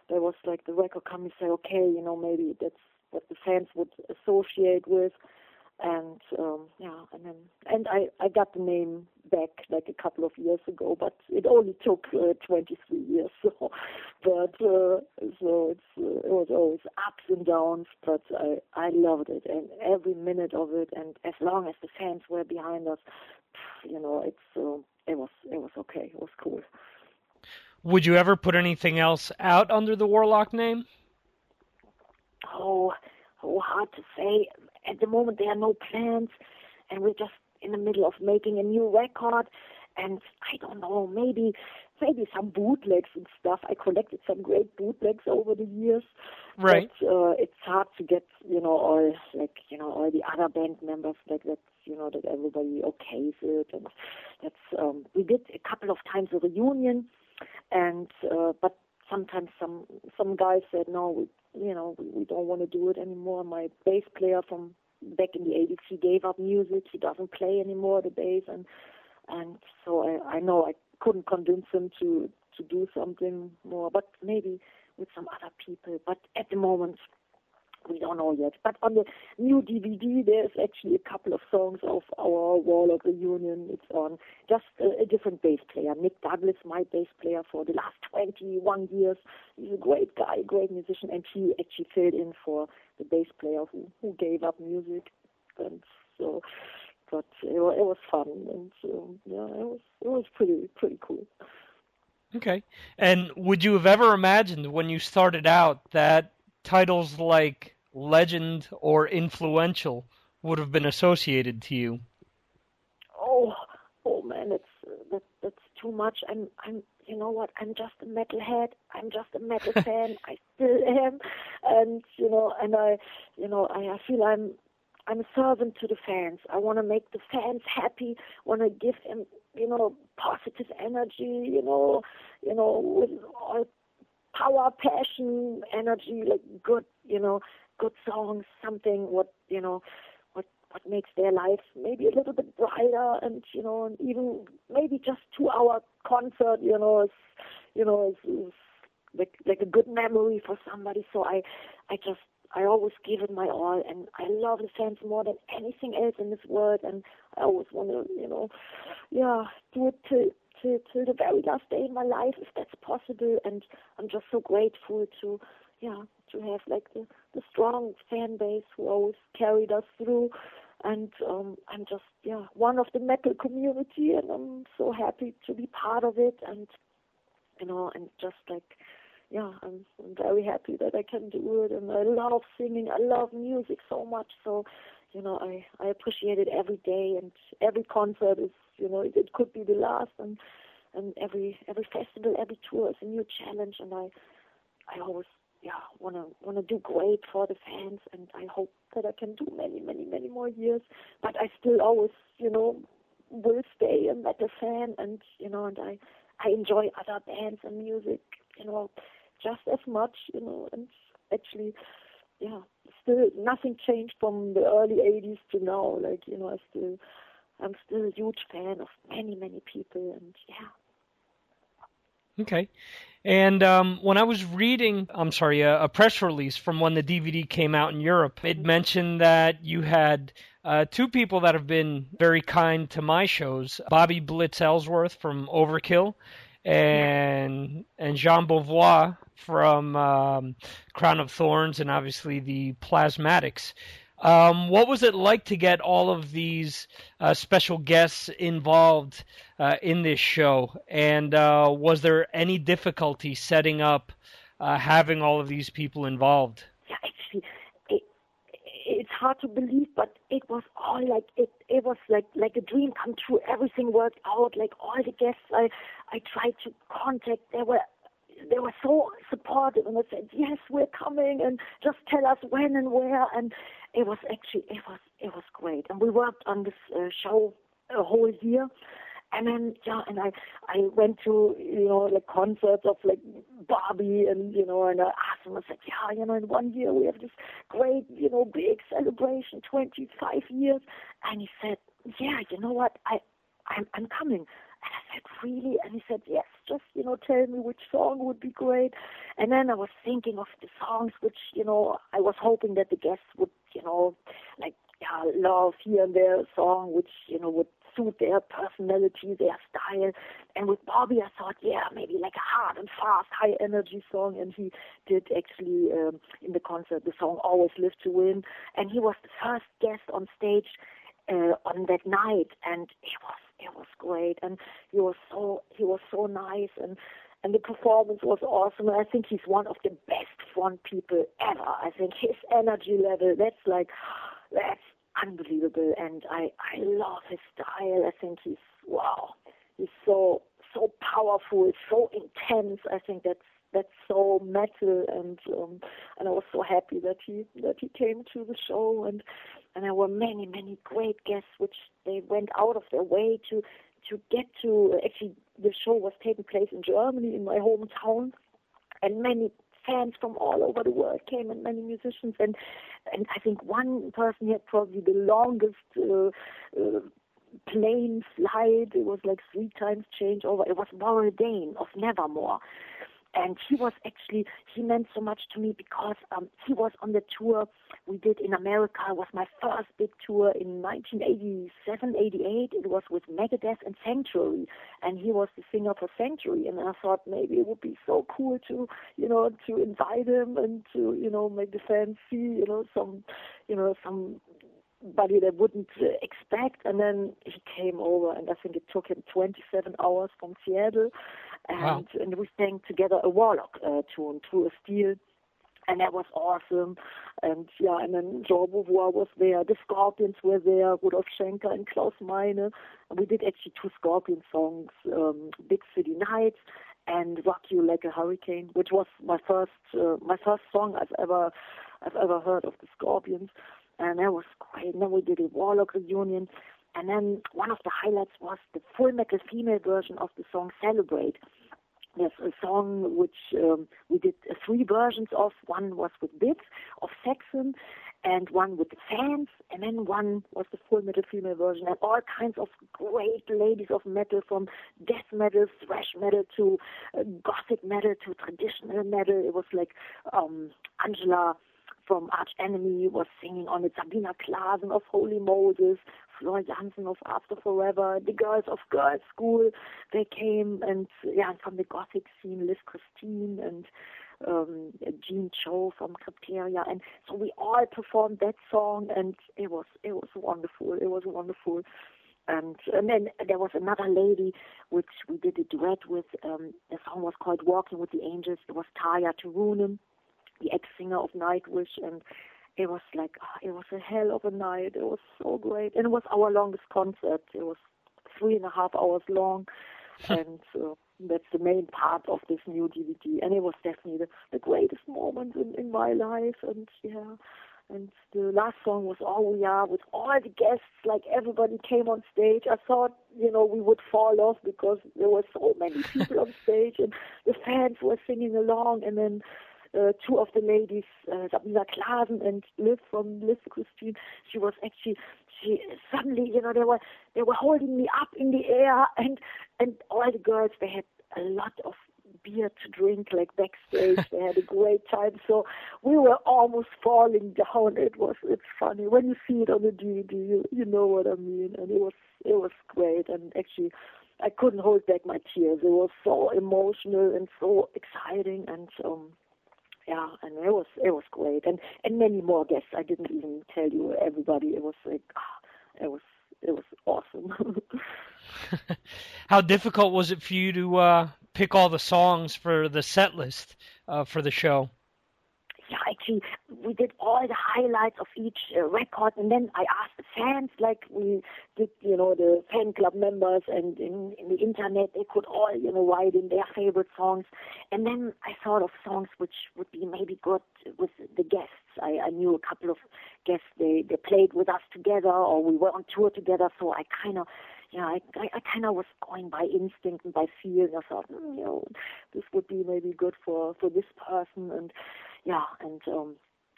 there was like the record company say, okay, you know, maybe that's what the fans would associate with, and um, yeah, and then and I I got the name back like a couple of years ago, but it only took uh, 23 years. So, but uh, so it's uh, it was always ups and downs, but I I loved it and every minute of it, and as long as the fans were behind us, you know, it's uh, it was it was okay, it was cool. Would you ever put anything else out under the Warlock name? Oh, oh, hard to say. At the moment, there are no plans, and we're just in the middle of making a new record. And I don't know, maybe maybe some bootlegs and stuff. I collected some great bootlegs over the years. Right. But uh, it's hard to get, you know, all like you know all the other band members like that, you know, that everybody okays it, and that's um, we did a couple of times a reunion, and uh, but sometimes some some guys said no, we, you know, we, we don't want to do it anymore. My bass player from back in the 80s, he gave up music. He doesn't play anymore the bass, and and so I, I know I couldn't convince him to to do something more, but maybe with some other people. But at the moment, we don't know yet. But on the new DVD, there's actually a couple of songs of our Wall of the Union. It's on just a, a different bass player. Nick Douglas, my bass player for the last 21 years. He's a great guy, great musician, and he actually filled in for the bass player who, who gave up music. And so, but it, it was fun, and um, yeah, it was it was pretty pretty cool. Okay. And would you have ever imagined when you started out that titles like legend or influential would have been associated to you? Oh, oh man, it's that that's too much. I'm I'm you know what? I'm just a metalhead. I'm just a metal fan. I still am, and you know, and I, you know, I, I feel I'm I'm a servant to the fans. I want to make the fans happy. Want to give them, you know, positive energy. You know, you know, with all power, passion, energy, like good, you know, good songs. Something what you know, what what makes their life maybe a little bit brighter, and you know, and even maybe just two hour concert. You know, is you know, is, is like like a good memory for somebody. So I, I just I always give it my all, and I love the fans more than anything else in this world. And I always want to, you know, yeah, do it till till till the very last day in my life, if that's possible. And I'm just so grateful to, yeah, to have like the the strong fan base who always carried us through. And um, I'm just, yeah, one of the metal community, and I'm so happy to be part of it. And you know, and just like yeah, I'm, I'm very happy that I can do it, and I love singing. I love music so much. So, you know, I I appreciate it every day, and every concert is, you know, it, it could be the last, and and every every festival, every tour is a new challenge, and I I always yeah wanna wanna do great for the fans, and I hope that I can do many many many more years. But I still always you know will stay a metal fan, and you know, and I I enjoy other bands and music, you know just as much, you know, and actually, yeah, still nothing changed from the early 80s to now. Like, you know, I still, I'm still a huge fan of many, many people, and yeah. Okay. And um, when I was reading, I'm sorry, a, a, press release from when the DVD came out in Europe, it mentioned that you had uh, two people that have been very kind to my shows Bobby Blitz Ellsworth from Overkill and and Jean Beauvoir from um, Crown of Thorns and obviously the Plasmatics. Um, what was it like to get all of these uh, special guests involved uh, in this show? And uh, was there any difficulty setting up uh, having all of these people involved? Yeah, actually, it, it's hard to believe, but it was all like it. It was like like a dream come true. Everything worked out. Like all the guests I I tried to contact, they were they were so supportive and they said, Yes, we're coming and just tell us when and where and it was actually it was it was great. And we worked on this uh, show a whole year. And then yeah, and I I went to you know like concerts of like Bobby and you know and I asked him I said yeah you know in one year we have this great you know big celebration 25 years and he said yeah you know what I I'm I'm coming said, really? And he said, yes, just, you know, tell me which song would be great. And then I was thinking of the songs which, you know, I was hoping that the guests would, you know, like, yeah, love here and there a song which, you know, would suit their personality, their style. And with Bobby, I thought, yeah, maybe like a hard and fast, high energy song. And he did actually um, in the concert the song "Always Live to Win," and he was the first guest on stage uh, on that night, and it was it was great, and he was so he was so nice, and and the performance was awesome. And I think he's one of the best front people ever. I think his energy level, that's like, that's unbelievable. And I, I love his style. I think he's, wow, he's so, so powerful, so intense. I think that's, that's so metal and um and I was so happy that he that he came to the show. And and there were many many great guests which they went out of their way to to get to actually the show was taking place in Germany in my hometown. And many fans from all over the world came and many musicians. And and I think one person had probably the longest uh, uh, plane flight. It was like three times changeover. It was Dane of Nevermore and he was actually he meant so much to me because um he was on the tour we did in America. It was my first big tour in 1987 88 it was with Megadeth and Sanctuary. And he was the singer for Sanctuary. And I thought maybe it would be so cool to you know to invite him and to you know make the fans see you know some you know some buddy they wouldn't uh, expect. And then he came over and I think it took him 27 hours from Seattle. And Wow. and we sang together a Warlock uh, tune through a steel. And that was awesome. And yeah and then Joe Beauvoir was there. The Scorpions were there Rudolf Schenker and Klaus Meine. And we did actually two Scorpion songs um, Big City Nights and Rock You Like a Hurricane which was my first uh, my first song I've ever I've ever heard of the Scorpions and that was great. And then we did a Warlock reunion, and then one of the highlights was the full metal female version of the song Celebrate. There's a song which um, we did uh, three versions of. One was with Biff of Saxon, and one with the fans, and then one was the full metal female version, and all kinds of great ladies of metal, from death metal, thrash metal to uh, gothic metal to traditional metal. It was like um, Angela from Arch Enemy was singing on it, Sabina Classen of Holy Moses, Floor Jansen of After Forever, the girls of Girls School, they came and yeah, from the gothic scene, Liv Kristine and um Ji-In Cho from Krypteria and so we all performed that song and it was it was wonderful. It was wonderful. And and then there was another lady which we did a duet with. Um the song was called Walking with the Angels. It was Tarja Turunen the ex-singer of Nightwish, and it was like ah, it was a hell of a night. It was so great, and it was our longest concert. It was three and a half hours long, and uh, that's the main part of this new DVD. And it was definitely the, the greatest moment in, in my life. And yeah, and the last song was All We Are with all the guests. Like everybody came on stage. I thought you know we would fall off because there were so many people on stage, and the fans were singing along, and then uh, two of the ladies, uh, Sabina Classen and Liv from Liv Kristine, she was actually, she suddenly, you know, they were they were holding me up in the air, and and all the girls they had a lot of beer to drink, like backstage. they had a great time, so we were almost falling down. It was it's funny when you see it on the DVD, you you know what I mean, and it was it was great, and actually. I couldn't hold back my tears. It was so emotional and so exciting, and um, yeah, and it was it was great, and and many more guests. I didn't even tell you everybody. It was like, ah, it was it was awesome. How difficult was it for you to uh, pick all the songs for the set list uh, for the show? Yeah, actually, we did all the highlights of each uh, record, and then I asked the fans, like we did, you know, the fan club members, and in, in the internet, they could all, you know, write in their favorite songs, and then I thought of songs which would be maybe good with the guests. I, I knew a couple of guests; they they played with us together, or we were on tour together, so I kind of you know, I, I, I kind of was going by instinct and by feel. And I thought, mm, you know, this would be maybe good for for this person, and yeah, and um,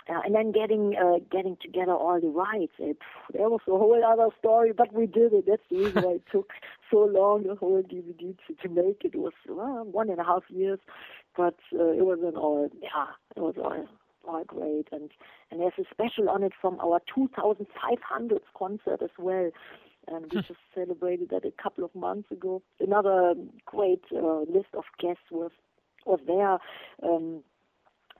uh, and then getting uh, getting together all the rights. It, was a whole other story, but we did it. That's the reason why it took so long the whole DVD to, to make it. It was well, one and a half years, but uh, it was an all yeah, it was all all great. And and there's a special on it from our 2,500th concert as well. And we just celebrated that a couple of months ago. Another great uh, list of guests was was there. Um,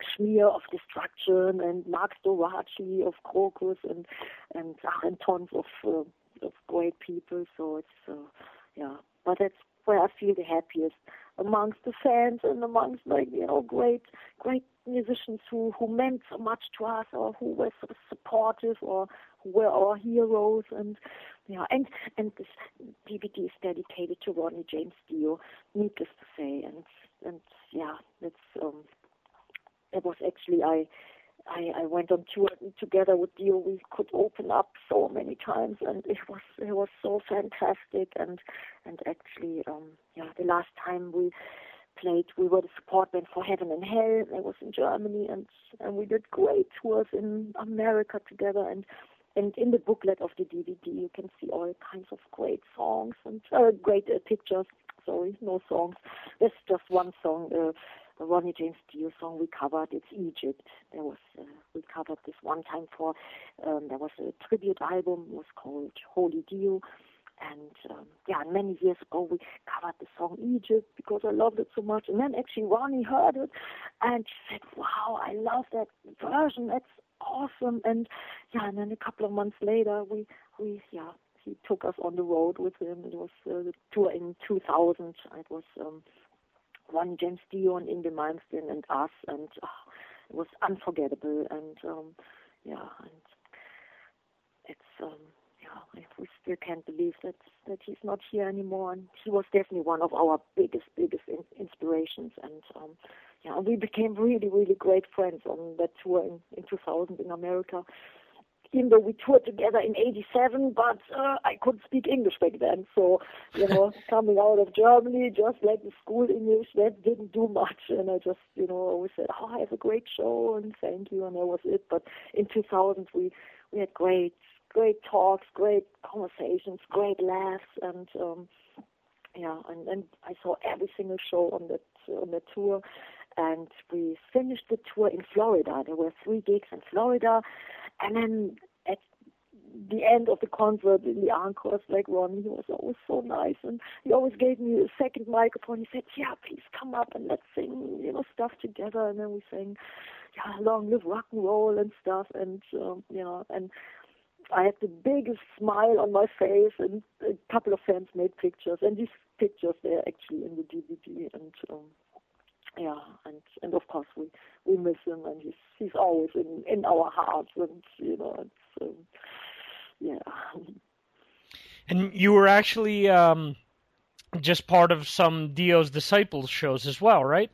Schmier of Destruction and Marc Storace of Krokus and and ach, and tons of uh, of great people. So it's uh, yeah, but that's where I feel the happiest. Amongst the fans and amongst like you know great great musicians who who meant so much to us or who were of supportive or who were our heroes and yeah. And and this DVD is dedicated to Ronnie James Dio needless to say. And and yeah that's um it was actually I I, I went on tour together with Dio. We could open up so many times, and it was it was so fantastic. And and actually, um, yeah, the last time we played, we were the support band for Heaven and Hell. It was in Germany, and and we did great tours in America together. And and in the booklet of the DVD, you can see all kinds of great songs and uh, great uh, pictures. Sorry, no songs. There's just one song. Uh, the Ronnie James Dio song we covered. It's Egypt. There was uh, we covered this one time for um, there was a tribute album was called Holy Dio, and um, yeah, many years ago we covered the song Egypt because I loved it so much. And then actually Ronnie heard it, and she said, "Wow, I love that version. That's awesome." And yeah, and then a couple of months later we we yeah he took us on the road with him. It was uh, the tour in 2000. It was um, one James Dio in the Malmsteen and us, and oh, it was unforgettable. And um, yeah, and it's um, yeah, we still can't believe that that he's not here anymore. And he was definitely one of our biggest, biggest in, inspirations. And um, yeah, we became really, really great friends on that tour in, in 2000 in America even though we toured together in 87, but uh, I couldn't speak English back then. So, you know, coming out of Germany, just like the school English, that didn't do much. And I just, you know, always said, oh, I have a great show and thank you. And that was it. But in 2000, we, we had great, great talks, great conversations, great laughs. And, um, yeah, and, and I saw every single show on that, on that tour and we finished the tour in Florida. There were three gigs in Florida, and then at the end of the concert in the encores, like Ron, he was always so nice, and he always gave me a second microphone. He said, "Yeah, please come up and let's sing, you know, stuff together." And then we sang, "Yeah, long live rock and roll" and stuff, and um, you know, and I had the biggest smile on my face, and a couple of fans made pictures, and these pictures they're actually in the DVD, and um, yeah, and and of course we we miss him, and he's he's always in in our hearts, and you know, it's um, yeah. And you were actually um, just part of some Dio's Disciples shows as well, right?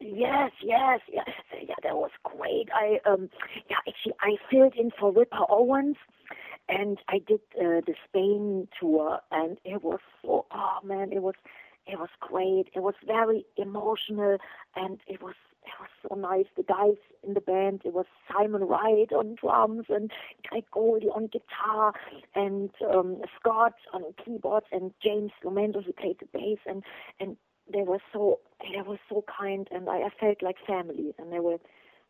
Yes, yes, yeah, yeah. That was great. I um, yeah, actually I filled in for Ripper Owens and I did uh, the Spain tour, and it was so oh man, it was it was great. It was very emotional, and it was it was so nice. The guys in the band, it was Simon Wright on drums and Craig Goldy on guitar and um, Scott on keyboards and James LoMenzo who played the bass and and they were so they were so kind and I, I felt like family and they were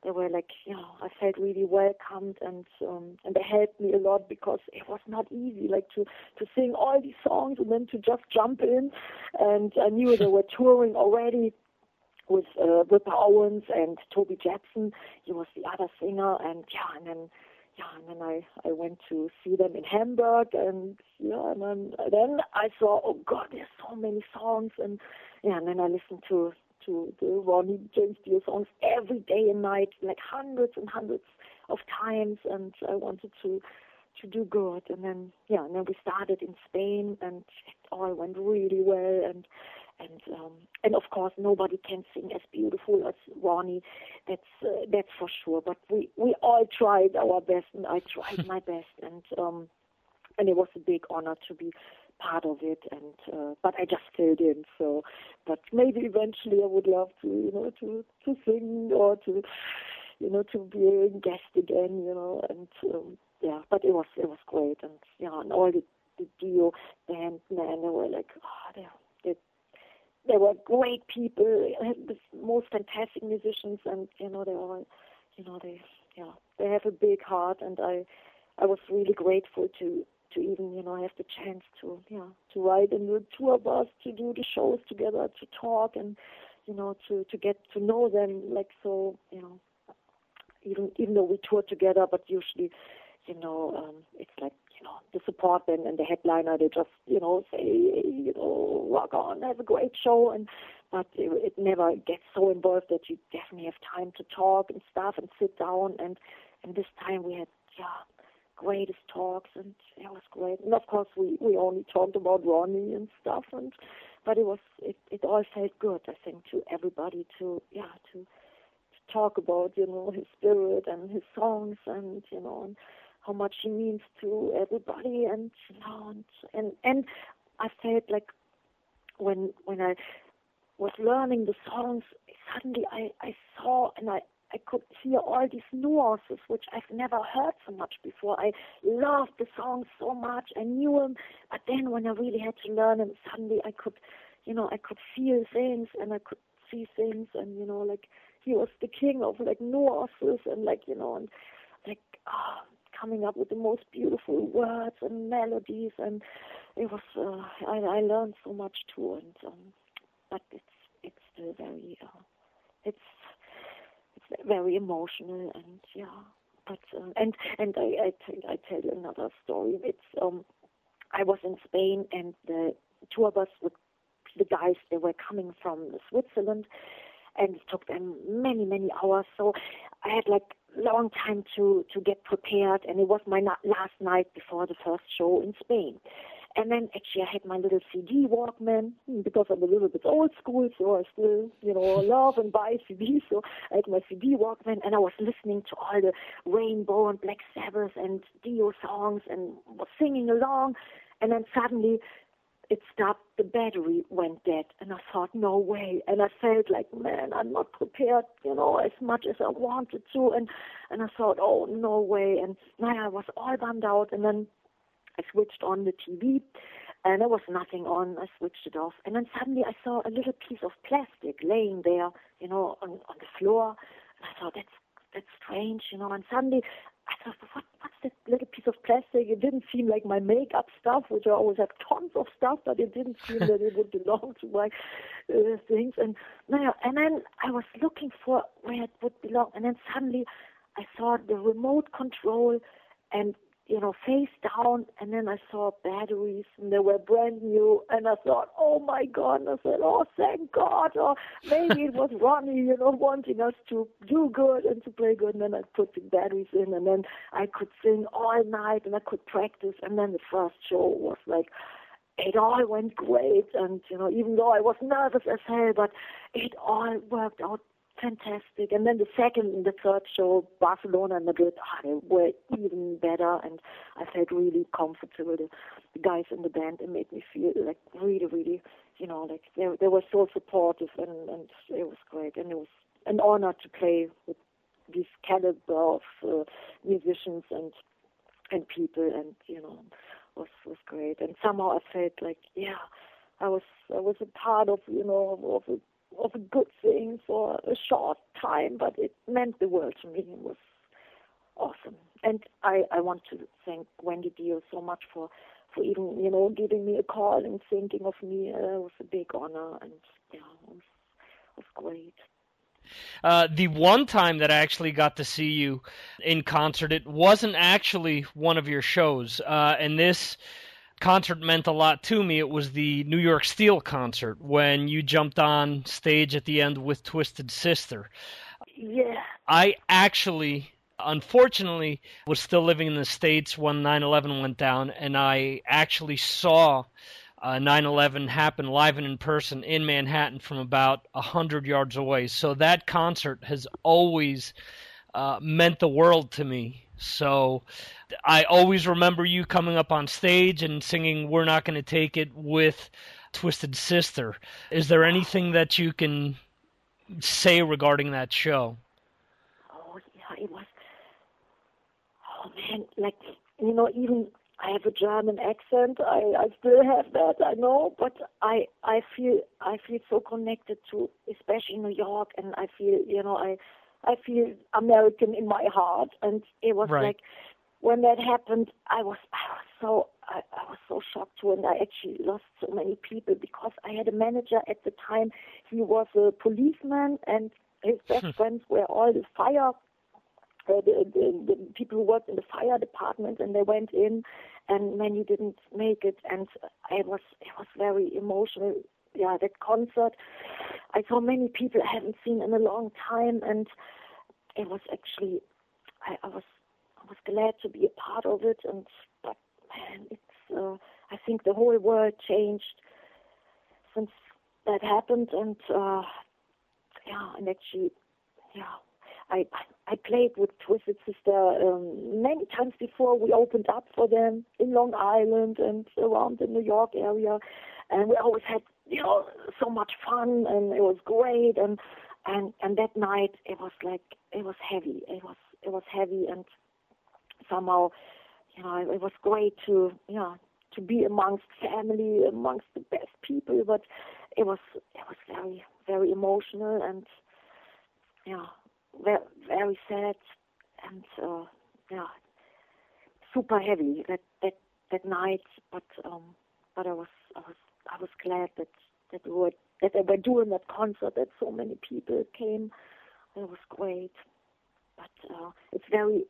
they were like, you know, I felt really welcomed and um, and they helped me a lot because it was not easy, like to to sing all these songs and then to just jump in. And I knew they were touring already with uh, Ripper Owens and Toby Jepson. He was the other singer, and yeah, and then yeah, and then I I went to see them in Hamburg, and yeah, and then then I saw, oh God, there's so many songs, and yeah, and then I listened to to the Ronnie James Dio songs every day and night, like hundreds and hundreds of times, and I wanted to to do good. And then yeah, and then we started in Spain, and it all went really well. And and um, and of course nobody can sing as beautiful as Ronnie. That's uh, that's for sure. But we we all tried our best, and I tried my best, and um, and it was a big honor to be part of it and uh, but I just filled in so but maybe eventually I would love to you know to to sing or to you know to be a guest again you know and um, yeah but it was it was great and yeah and all the the Dio band man they were like oh they they they were great people the most fantastic musicians and you know they all you know they yeah they have a big heart and I I was really grateful to to even you know have the chance to yeah to ride in the tour bus to do the shows together to talk and you know to to get to know them like so you know even even though we tour together but usually you know, um, it's like you know the support band and the headliner. They just you know say you know rock on, have a great show, and but it, it never gets so involved that you definitely have time to talk and stuff and sit down. And and this time we had yeah greatest talks and it was great. And of course we we only talked about Ronnie and stuff and but it was it it all felt good I think to everybody to yeah to to talk about you know his spirit and his songs and you know and how much he means to everybody and you know and and, and I felt like when when I was learning the songs suddenly I I saw and I I could hear all these nuances which I've never heard so much before. I loved the songs so much. I knew them, but then when I really had to learn them, suddenly I could, you know, I could feel things and I could see things, and you know, like he was the king of like nuances and like you know, and like oh, coming up with the most beautiful words and melodies, and it was uh, I, I learned so much too, and um, but it's it's still very uh, it's very emotional and yeah but uh, and and I I tell, I tell another story. It's um I was in Spain and the two of us with the guys they were coming from Switzerland and it took them many many hours. So I had like long time to to get prepared and it was my na- last night before the first show in Spain and then actually I had my little CD Walkman because I'm a little bit old school, so I still, you know, love and buy CDs. So I had my CD Walkman and I was listening to all the Rainbow and Black Sabbath and Dio songs and was singing along. And then suddenly it stopped, the battery went dead. And I thought, no way. And I felt like, man, I'm not prepared, you know, as much as I wanted to. And, and I thought, oh, no way. And now I was all bummed out. And then I switched on the TV and there was nothing on. I switched it off. And then suddenly I saw a little piece of plastic laying there, you know, on, on the floor. And I thought, that's, that's strange, you know. And suddenly I thought, what, what's that little piece of plastic? It didn't seem like my makeup stuff, which I always have tons of stuff, but it didn't seem that it would belong to my uh, things. And, now, and then I was looking for where it would belong. And then suddenly I saw the remote control and you know, face down, and then I saw batteries, and they were brand new, and I thought, oh my God, and I said, oh, thank God, or maybe it was Ronnie, you know, wanting us to do good and to play good, and then I put the batteries in, and then I could sing all night, and I could practice, and then the first show was like, it all went great, and, you know, even though I was nervous as hell, but it all worked out fantastic. And then the second and the third show, Barcelona and Madrid, oh, they were even better, and I felt really comfortable. The, the guys in the band, they made me feel like really, really, you know, like they they were so supportive, and and it was great, and it was an honor to play with this caliber of uh, musicians and and people, and you know, was was great. And somehow I felt like, yeah, I was I was a part of you know of a of a good thing for a short time, but it meant the world to me. It was awesome. And I, I want to thank Wendy Dio so much for, for even, you know, giving me a call and thinking of me. Uh, it was a big honor and, yeah, it was, it was great. Uh, the one time that I actually got to see you in concert, it wasn't actually one of your shows. Uh, and this concert meant a lot to me. It was the New York Steel concert when you jumped on stage at the end with Twisted Sister. Yeah. I actually unfortunately was still living in the states when 9/11 went down and I actually saw uh, 9/11 happen live and in person in Manhattan from about a hundred yards away. So that concert has always uh, meant the world to me. So I always remember you coming up on stage and singing "We're Not Going to Take It" with Twisted Sister. Is there anything that you can say regarding that show? Oh yeah, it was. Oh man, like you know, even I have a German accent. I I still have that. I know, but I I feel I feel so connected to, especially New York, and I feel you know I I feel American in my heart, and it was right. like when that happened, I was I was so I, I was so shocked too, and I actually lost so many people because I had a manager at the time. He was a policeman, and his best friends were all the fire uh, the, the, the people who worked in the fire department, and they went in, and many didn't make it, and it was it was very emotional. Yeah, that concert, I saw many people I haven't seen in a long time, and it was actually, I, I was I was glad to be a part of it, and but man, it's uh, I think the whole world changed since that happened, and uh, yeah, and actually, yeah, I I played with Twisted Sister um, many times before. We opened up for them in Long Island and around the New York area, and we always had you know so much fun, and it was great. And and and that night it was like it was heavy. It was it was heavy, and somehow you know it was great to you know to be amongst family, amongst the best people, but it was it was very very emotional and yeah very, very sad and uh, yeah super heavy that that that night but um but I was I was I was glad that that we were that they were doing that concert that so many people came. It was great. But uh, it's very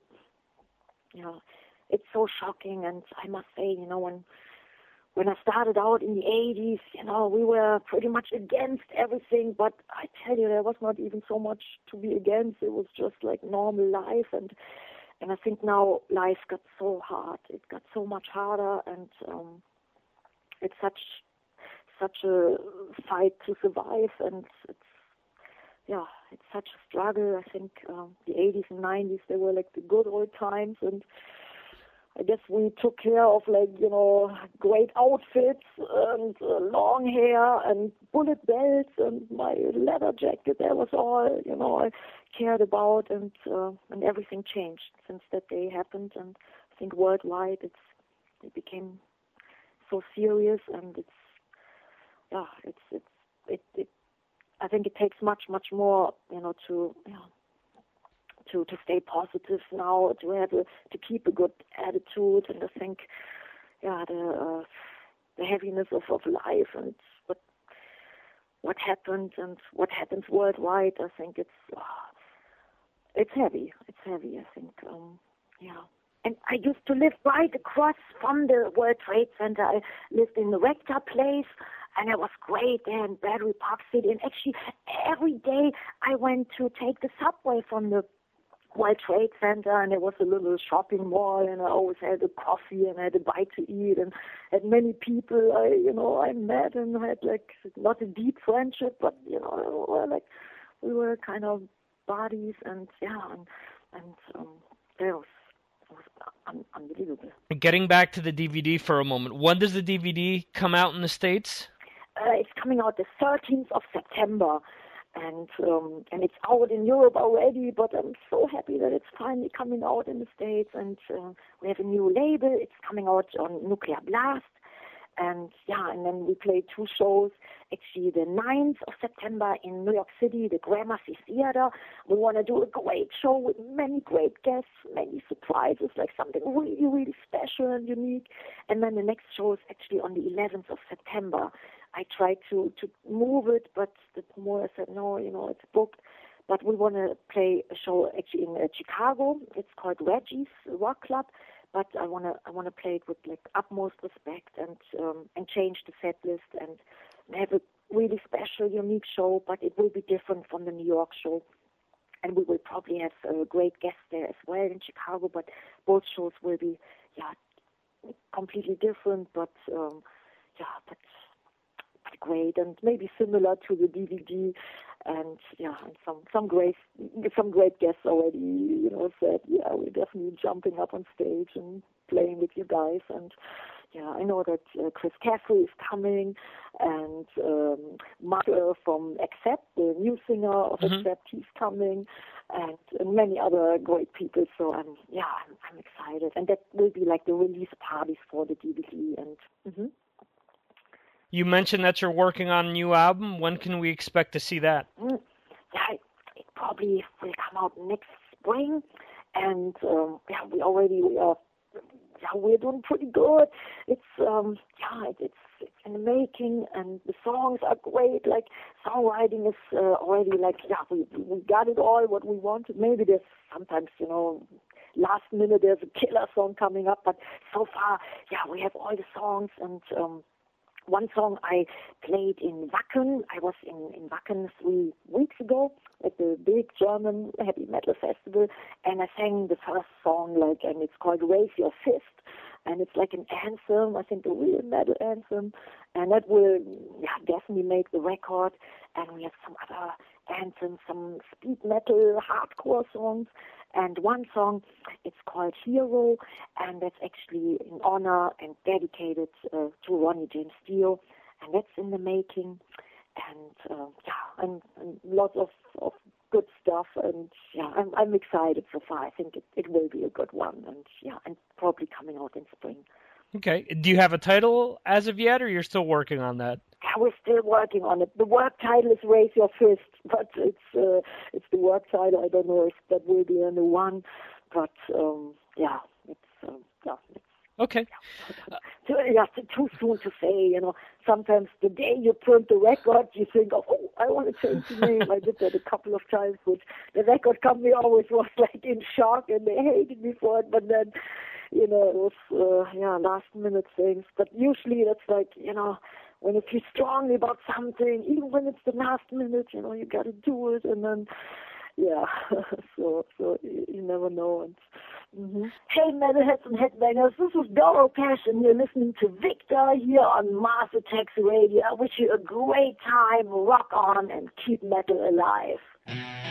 you know it's so shocking. And I must say you know when when I started out in the 80s, you know, we were pretty much against everything, but I tell you, there was not even so much to be against. It was just like normal life, and and I think now life got so hard. It got so much harder, and um, it's such such a fight to survive, and it's yeah, it's such a struggle. I think um, the 80s and 90s they were like the good old times, and I guess we took care of like you know great outfits and uh, long hair and bullet belts and my leather jacket. That was all you know I cared about, and uh, and everything changed since that day happened. And I think worldwide it's it became so serious, and it's yeah, it's it's it it. I think it takes much much more you know to you know, to to stay positive now, to have a, to keep a good attitude, and I think, yeah, the uh, the heaviness of of life and what what happened and what happens worldwide. I think it's oh, it's heavy. It's heavy. I think, um, yeah. And I used to live right across from the World Trade Center. I lived in the Rector Place, and it was great there in Battery Park City. And actually, every day I went to take the subway from the World Trade Center, and it was a little shopping mall, and I always had a coffee and I had a bite to eat, and had many people I, you know, I met and had like not a deep friendship, but you know, we were like we were kind of buddies, and yeah, and and um, it was un- unbelievable. Getting back to the DVD for a moment, when does the DVD come out in the states? Uh, it's coming out the 13th of September and um, and it's out in Europe already. But I'm so happy that it's finally coming out in the states, and uh, we have a new label. It's coming out on Nuclear Blast, and yeah, and then we play two shows. Actually, the 9th of September in New York City, the Gramercy Theater. We want to do a great show with many great guests, many surprises, like something really, really special and unique. And then the next show is actually on the 11th of September I tried to to move it, but the promoter said no, you know, it's booked. But we want to play a show actually in uh, Chicago. It's called Reggie's Rock Club. But I want to I want to play it with like utmost respect and um, and change the set list and have a really special, unique show. But it will be different from the New York show and we will probably have a great guest there as well in Chicago. But both shows will be, yeah, completely different. But um, yeah, but great and maybe similar to the DVD. And yeah, and some some great some great guests already, you know, said, yeah, we're definitely jumping up on stage and playing with you guys. And yeah, I know that uh, Chris Caffery is coming, and um, Mark uh, from Accept, the new singer of mm-hmm. Accept, he's coming, and, and many other great people. So I'm yeah, I'm, I'm excited, and that will be like the release parties for the DVD. And mm-hmm. You mentioned that you're working on a new album. When can we expect to see that? Mm, yeah, it probably will come out next spring, and um, yeah, we already are yeah, we're doing pretty good. It's um, yeah, it's it's in the making, and the songs are great. Like songwriting is uh, already like yeah, we we got it all what we wanted. Maybe there's sometimes you know last minute there's a killer song coming up, but so far yeah, we have all the songs and. um one song I played in Wacken. I was in, in Wacken three weeks ago at the big German heavy metal festival, and I sang the first song, like, and it's called Raise Your Fist, and it's like an anthem. I think a real metal anthem, and that will, yeah, definitely make the record. And we have some other anthems, some speed metal, hardcore songs, and one song, it's called Hero, and that's actually in honor and dedicated uh, to Ronnie James Dio, and that's in the making. And uh, yeah, and, and lots of, of good stuff, and yeah, I'm I'm excited so far. I think it, it will be a good one, and yeah, and probably coming out in spring. Okay. Do you have a title as of yet, or you're still working on that? Yeah, we're still working on it. The work title is Raise Your Fist, but it's uh, it's the work title. I don't know if that will be a new one, but um, yeah, it's um, yeah. It's, okay. Yeah. yeah, too soon to say. You know, sometimes the day you print the record, you think, oh, I want to change the name. I did that a couple of times, which the record company always was like in shock and they hated me for it. But then, you know, it was uh, yeah last minute things. But usually that's like you know when you feel strongly about something, even when it's the last minute, you know, you got to do it, and then, yeah, so so you, you never know. And mm-hmm. hey, metalheads and headbangers, this is Doro Pesch, and you're listening to Victor here on Mars Attacks Radio. I wish you a great time, rock on, and keep metal alive.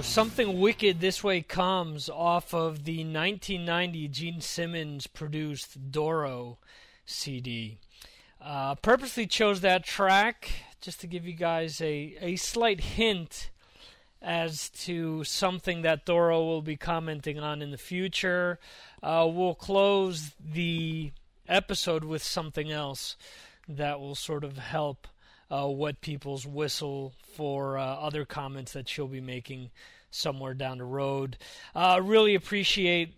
So, Something Wicked This Way Comes off of the 1990 Gene Simmons produced Doro CD. Uh, purposely chose that track just to give you guys a, a slight hint as to something that Doro will be commenting on in the future. Uh, we'll close the episode with something else that will sort of help uh, wet people's whistle for uh, other comments that she'll be making somewhere down the road. Uh, really appreciate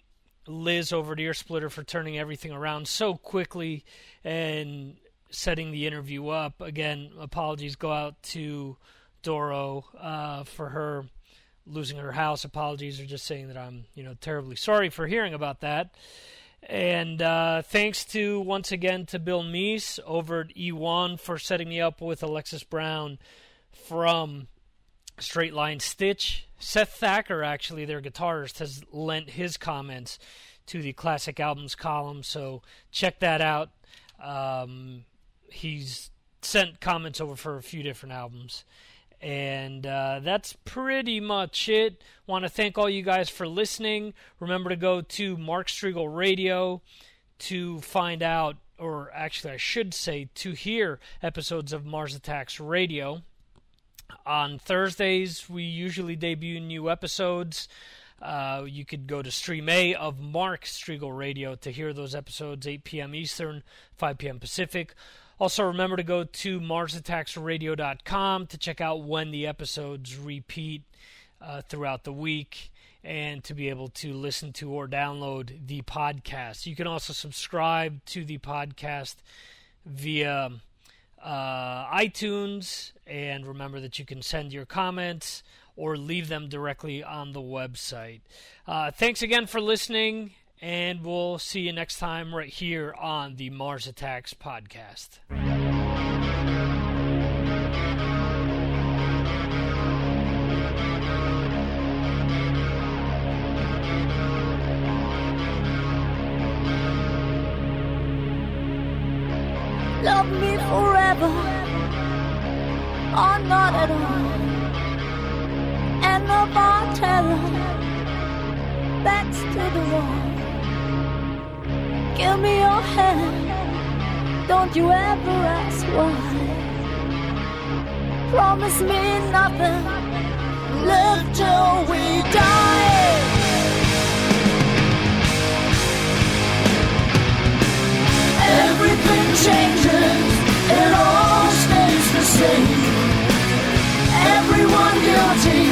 Liz over at Ear Splitter for turning everything around so quickly and setting the interview up. Again, apologies go out to Doro uh, for her losing her house. Apologies are just saying that I'm, you know, terribly sorry for hearing about that. And uh, thanks to once again to Bill Meese over at E1 for setting me up with Alexis Brown from Straight Line Stitch. Seth Thacker, actually, their guitarist, has lent his comments to the classic albums column, so check that out. Um, he's sent comments over for a few different albums. And uh, that's pretty much it. Want to thank all you guys for listening. Remember to go to Mark Striegel Radio to find out, or actually, I should say, to hear episodes of Mars Attacks Radio. On Thursdays, we usually debut new episodes. Uh, you could go to Stream A of Mark Striegel Radio to hear those episodes, 8 p.m. Eastern, 5 p.m. Pacific. Also, remember to go to MarsAttacksRadio.com to check out when the episodes repeat uh, throughout the week and to be able to listen to or download the podcast. You can also subscribe to the podcast via uh, iTunes, and remember that you can send your comments or leave them directly on the website. Uh, thanks again for listening, and we'll see you next time right here on the Mars Attacks podcast. Love me forever, or not at all. And of our terror, backs to the wall. Give me your hand, don't you ever ask why. Promise me nothing, live till we die. Everything changes, it all stays the same. Everyone guilty,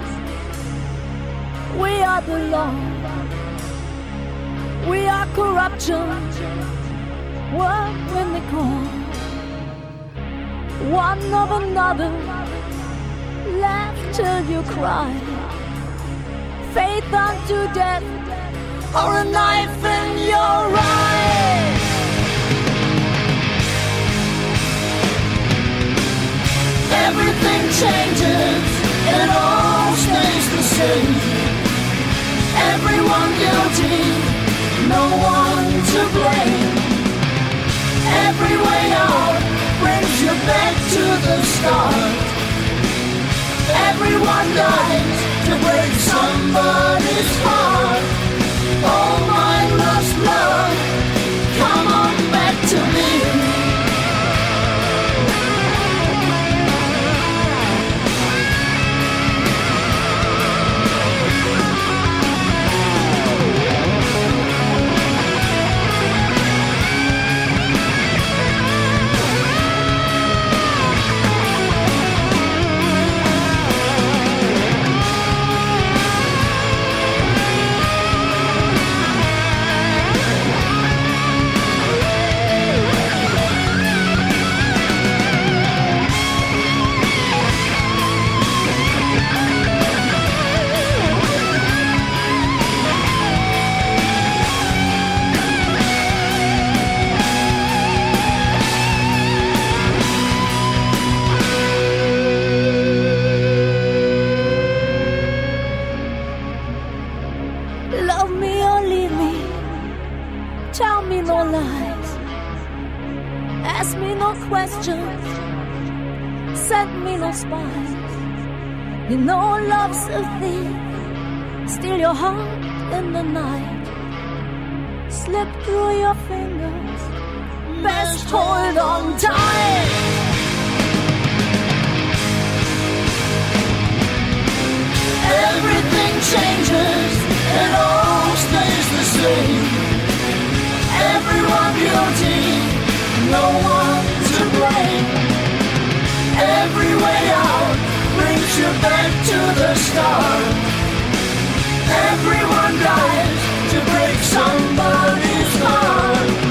We are the law. We are corruption. What when they call one of another? Laugh till you cry. Faith unto death, or a knife in your eye. Everything changes, it all stays the same. Everyone guilty, no one to blame. Every way out brings you back to the start. Everyone dies to break somebody's heart. Oh, my lost love, sent me. You know love's a thief, steal your heart in the night, slip through your fingers. Best hold on tight. Everything changes and all stays the same. Everyone guilty, no one to blame. Every way out brings you back to the start. Everyone dies to break somebody's heart.